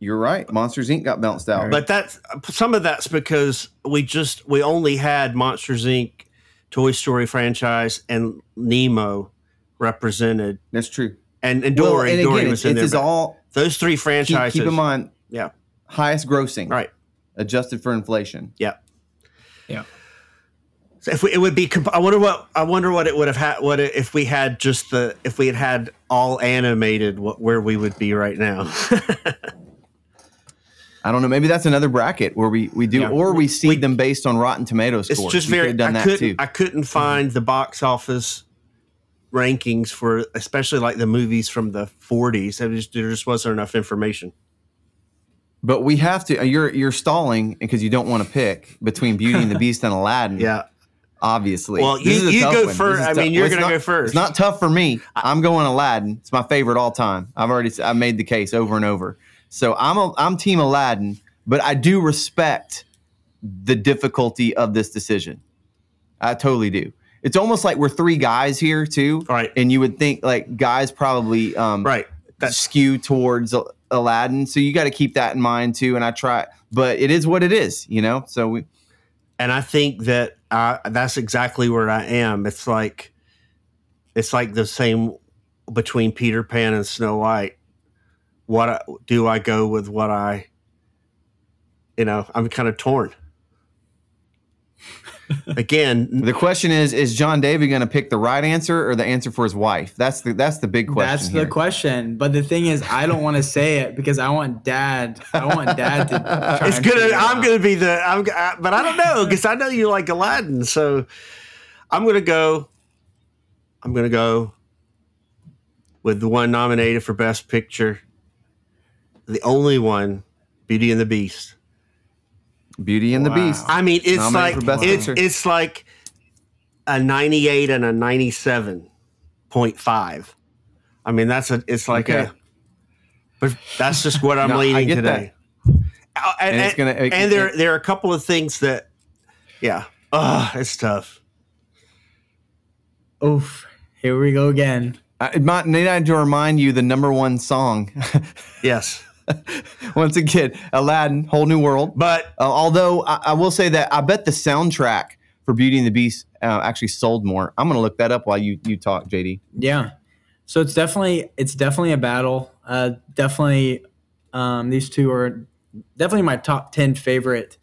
you're right. Monsters Inc. got bounced out. But that's some of that's because we just we only had Monsters Inc., Toy Story franchise, and Nemo represented, That's true. and and Well, Dory. and Dory was it, in it there. is all those three franchises. keep in mind. Yeah. highest grossing, Right. Adjusted for inflation. Yeah. Yeah. So if we, it would be, comp- I wonder what I wonder what it would have had. What it, if we had just the if we had had all animated, what where we would be right now. I don't know. Maybe that's another bracket where we we do, Yeah. or we seed We- them based on Rotten Tomatoes it's scores. just We very. could've done I that couldn't. too. I couldn't find mm-hmm. the box office rankings for especially like the movies from the 40s. There just, there just wasn't enough information. but we have to. Uh, you're you're stalling because you don't want to pick between Beauty and the Beast and Aladdin. Yeah. obviously. Well, you- you go one. first. I mean, you're it's gonna not- go first. It's not tough for me. I'm going Aladdin. It's my favorite all time. I've already I made the case over and over. So I'm a, I'm Team Aladdin, but I do respect the difficulty of this decision. I totally do. It's almost like we're three guys here too, Right. and you would think like guys probably um, Right. That's skew towards Aladdin. So you got to keep that in mind too. And I try, but it is what it is, you know. So we and I think that uh, that's exactly where I am. It's like it's like the same between Peter Pan and Snow White. What I, do I go with? What I you know, I'm kind of torn. Again, The question is: Is John David going to pick the right answer or the answer for his wife? That's the that's the big question. That's the question. But the thing is, I don't want to say it because I want dad. I want dad to. it's gonna. it I'm gonna be the. I'm. I, but I don't know because I know you like Aladdin, so I'm gonna go. I'm gonna go with the one nominated for Best Picture, the only one, Beauty and the Beast. Beauty and the Beast. I mean, it's Nominated like it's Picture. it's like a 98 and a 97.5. I mean, that's a. It's like Okay. a. But that's just what I'm No, I leaning today. Uh, And, And it's gonna- it- and there there are a couple of things that, yeah, oh, it's tough. Oof. Here we go again. I might need I to remind you the number one song. Yes, Once again, Aladdin, Whole New World. but Uh, although I, I will say that I bet the soundtrack for Beauty and the Beast uh, actually sold more. I'm going to look that up while you you talk, JD. Yeah. So it's definitely it's definitely a battle. Uh, definitely, um, these two are definitely my top ten favorite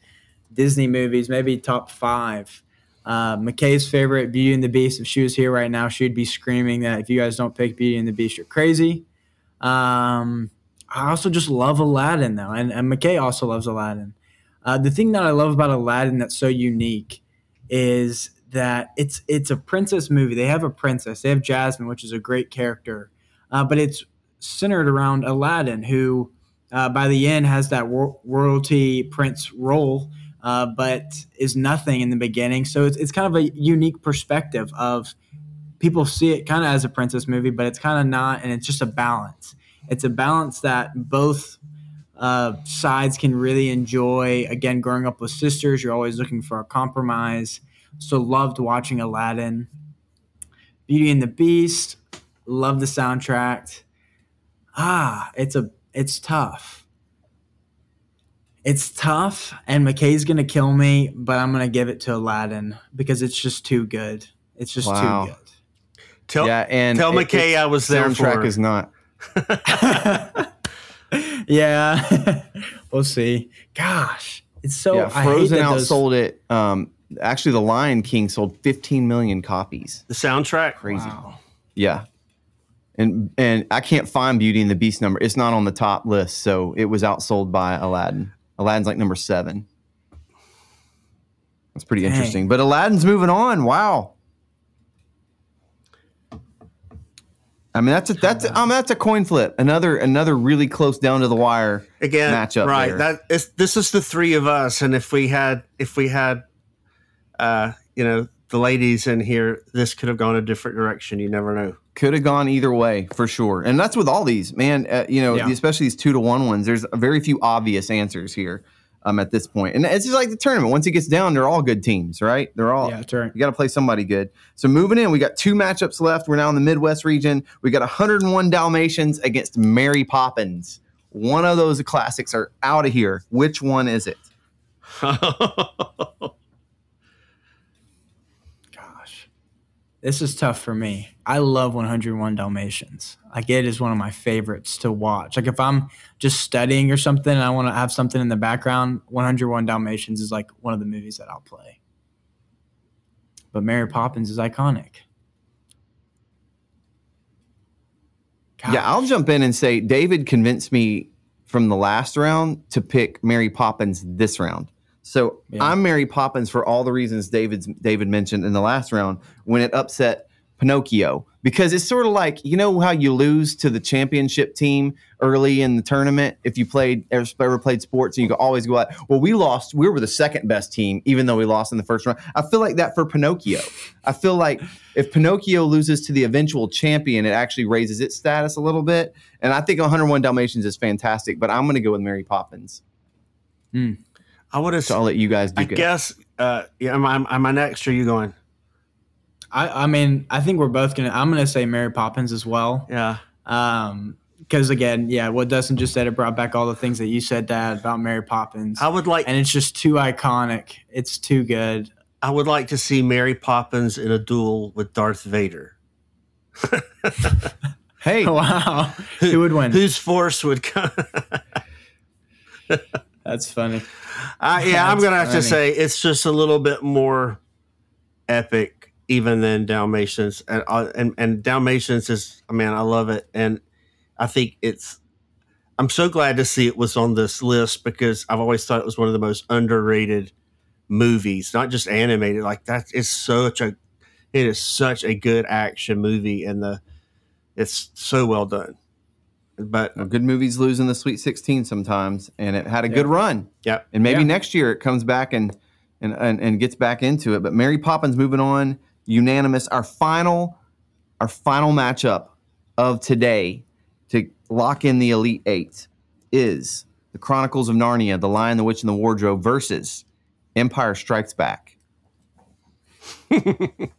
Disney movies. Maybe top five. Uh, McKay's favorite, Beauty and the Beast. If she was here right now, she'd be screaming that if you guys don't pick Beauty and the Beast, you're crazy. Um, I also just love Aladdin though, and, and McKay also loves Aladdin. Uh, the thing that I love about Aladdin that's so unique is that it's it's a princess movie. They have a princess. They have Jasmine, which is a great character, uh, but it's centered around Aladdin, who uh, by the end has that ro- royalty prince role, uh, but is nothing in the beginning. So it's it's kind of a unique perspective of people see it kind of as a princess movie, but it's kind of not, and it's just a balance. It's a balance that both uh, sides can really enjoy. Again, growing up with sisters, you're always looking for a compromise. So loved watching Aladdin, Beauty and the Beast. Love the soundtrack. Ah, it's a it's tough. It's tough, and McKay's gonna kill me, but I'm gonna give it to Aladdin because it's just too good. It's just Wow. too good. tell yeah, and tell it- McKay it's- I was there soundtrack for her. is not. Good. yeah, we'll see. Gosh, it's so yeah, I hate Frozen that those- it. Um, actually, The Lion King sold 15 million copies. the soundtrack. Crazy. Wow. Yeah. And and I can't find Beauty and the Beast number. It's not on the top list, so it was outsold by Aladdin. Aladdin's like number seven. That's pretty Dang. interesting. But Aladdin's moving on. Wow. I mean that's a that's I mean that's a coin flip. Another another really close down to the wire. again matchup right there. that is this is the three of us and if we had if we had uh you know the ladies in here this could have gone a different direction you never know Could have gone either way for sure, and that's with all these, man. Uh, you know, Yeah. especially these two to one ones. There's very few obvious answers here um, at this point, and it's just like the tournament. Once it gets down, they're all good teams, right? They're all. Yeah, that's right. You got to play somebody good. So moving in, we got two matchups left. We're now in the Midwest region. We got 101 Dalmatians against Mary Poppins. One of those classics are out of here. Which one is it? this is tough for me. I love 101 Dalmatians. Like it is one of my favorites to watch. Like if I'm just studying or something and I want to have something in the background, 101 Dalmatians is like one of the movies that I'll play. But Mary Poppins is iconic. Yeah, I'll jump in and say David convinced me from the last round to pick Mary Poppins this round. So Yeah. I'm Mary Poppins for all the reasons David's David mentioned in the last round when it upset Pinocchio because it's sort of like you know how you lose to the championship team early in the tournament? If you played ever, played sports and you could always go out. Well we lost we were the second best team even though we lost in the first round. I feel like that for Pinocchio. I feel like if Pinocchio loses to the eventual champion it actually raises its status a little bit. And I think 101 Dalmatians is fantastic but I'm going to go with Mary Poppins hmm. I would have so I'll let you guys do i good. guess uh yeah am I, am I next or are you going I, I mean, I think we're both gonna. I'm gonna say Mary Poppins as well. yeah Um, because again, yeah, what Dustin just said, it brought back all the things that you said, Dad, about Mary Poppins, i would like and it's just too iconic. It's too good. i would like to see mary poppins in a duel with darth vader hey Wow, who would win? whose force would come That's funny. Uh, yeah, I'm gonna have to say it's just a little bit more epic even than Dalmatians, and uh, and and Dalmatians is, I mean, I love it, and I think it's. I'm so glad to see it was on this list because I've always thought it was one of the most underrated movies, not just animated. Like that is It's such a, it is such a good action movie, and the, it's so well done. But a good movies lose in the Sweet 16 sometimes, and it had a good run. yeah, And maybe Yeah. next year it comes back and, and and and gets back into it. But Mary Poppins moving on, unanimous. Our final, our final matchup of today to lock in the Elite Eight is the Chronicles of Narnia, The Lion, the Witch, and the Wardrobe versus Empire Strikes Back.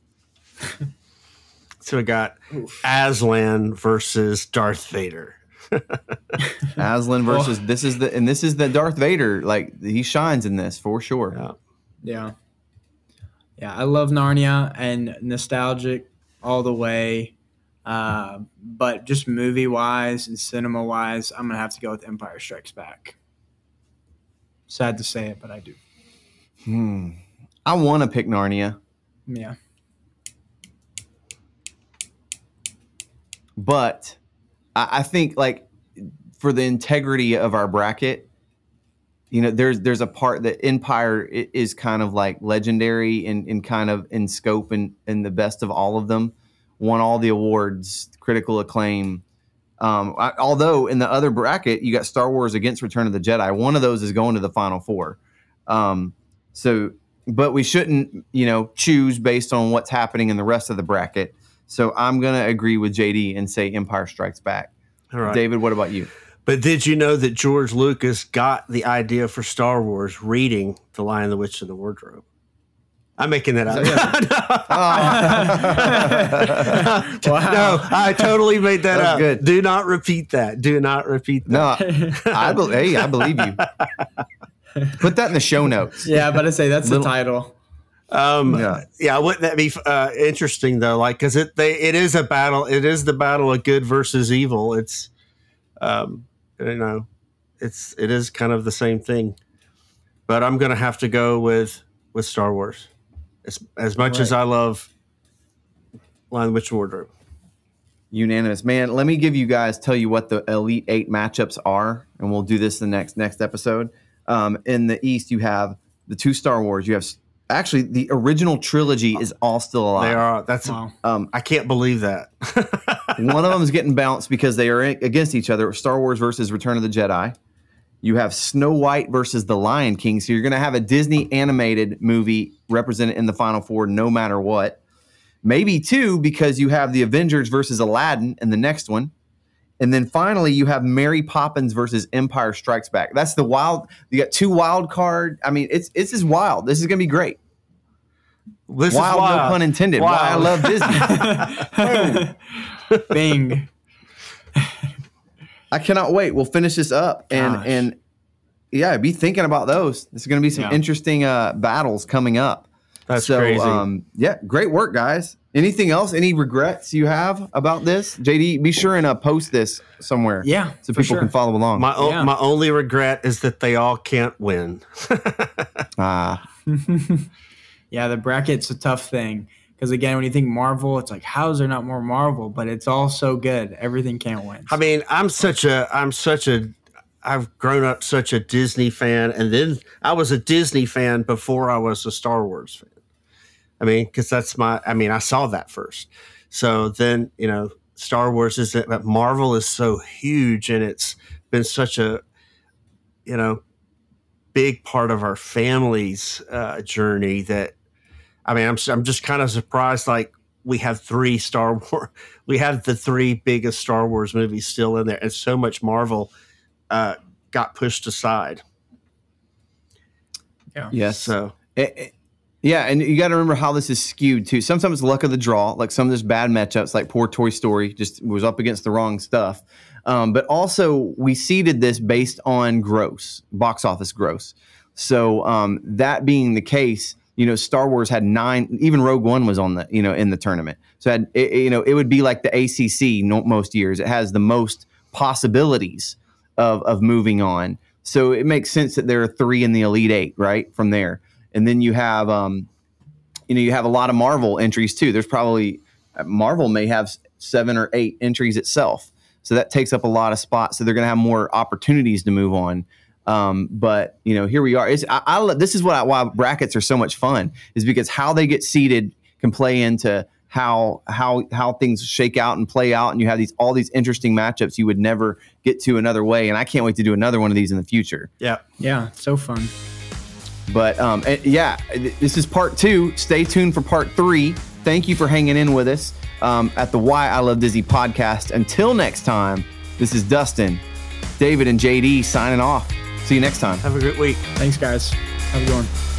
so we got Aslan versus Darth Vader. Aslan versus this is the and this is the Darth Vader. Like he shines in this for sure. Yeah. Yeah. Yeah, I love Narnia and nostalgic all the way. Uh, but just movie wise and cinema wise, I'm gonna have to go with Empire Strikes Back. Sad to say it, but I do. Hmm. I want to pick Narnia. Yeah. but I, think like for the integrity of our bracket, you know, there's there's a part that Empire is kind of like legendary in, in kind of in scope and and the best of all of them, won all the awards, critical acclaim. Um, I, although in the other bracket you got Star Wars against Return of the Jedi, one of those is going to the Final Four. Um, so, but we shouldn't, you know, choose based on what's happening in the rest of the bracket. So I'm going to agree with JD and say Empire Strikes Back. All right. David, what about you? But did you know that George Lucas got the idea for Star Wars reading The Lion, the Witch, and the Wardrobe? I'm making that up. Oh. Wow. No, I totally made that That up. good. Do not repeat that. Do not repeat that. no, I be- hey, I believe you. Put that in the show notes. yeah, but I say that's Little- the title. Um, Yeah. yeah. wouldn't that be uh, interesting though? Like, because it they it is a battle. It is the battle of good versus evil. It's, um, you know, it's it is kind of the same thing. But I'm gonna have to go with with Star Wars, as as much as I love Lion Witch Wardrobe. Unanimous, man. Let me give you guys tell you what the Elite Eight matchups are, and we'll do this in the next next episode. Um, in the East, you have the two Star Wars. You have actually the original trilogy is all still alive. They are. That's. Wow. Um, I can't believe that. One of them is getting bounced because they are against each other. Star Wars versus Return of the Jedi. You have Snow White versus The Lion King. So you're going to have a Disney animated movie represented in the Final Four no matter what. Maybe two because you have the Avengers versus Aladdin in the next one. And then finally, you have Mary Poppins versus Empire Strikes Back. That's the wild. You got two wild card. I mean, it's it's is wild. This is going to be great. This wild, is wild. no pun intended. Why I love Disney. Bing. I cannot wait. We'll finish this up and Gosh. and yeah, be thinking about those. There's going to be some Yeah. interesting uh, battles coming up. That's so, crazy. Um, yeah, great work, guys. Anything else? Any regrets you have about this, JD? Be sure and uh, post this somewhere. Yeah, so people sure. can follow along. my o- Yeah. my only regret is that they all can't win. Ah, yeah, the bracket's a tough thing because again, when you think Marvel, it's like how is there not more Marvel? But it's all so good. Everything can't win. I mean, I'm such a I'm such a I've grown up such a Disney fan, and then I was a Disney fan before I was a Star Wars fan. I mean, because that's my I mean, I saw that first. So then you know, Star Wars is that Marvel is so huge, and it's been such a you know big part of our family's uh, journey that I mean, I'm I'm just kind of surprised like we have three Star Wars we have the three biggest Star Wars movies still in there, and so much Marvel uh, got pushed aside. Yeah. Yes. So Eh, eh, yeah, and you got to remember how this is skewed too. Sometimes it's luck of the draw, like some of this bad matchups, like poor Toy Story, just was up against the wrong stuff. Um, but also, we seeded this based on gross, box office gross. So um, that being the case, you know, Star Wars had nine. Even Rogue One was on the, you know, in the tournament. So had, it, you know, it would be like the ACC most years. It has the most possibilities of of moving on. So it makes sense that there are three in the Elite Eight, right? From there, and then you have, um, you know, you have a lot of Marvel entries too. There's probably Marvel may have seven or eight entries itself, so that takes up a lot of spots. So they're going to have more opportunities to move on. Um, but you know, here we are. It's, I, I, this is what I, why brackets are so much fun is because how they get seeded can play into how how how things shake out and play out, and you have these all these interesting matchups you would never get to another way. And I can't wait to do another one of these in the future. Yeah, yeah, so fun. But um, yeah, this is part two. Stay tuned for part three. Thank you for hanging in with us um, at the Why I Love Disney podcast. Until next time, this is Dustin, David, and JD signing off. See you next time. Have a great week. Thanks, guys. Have a good one.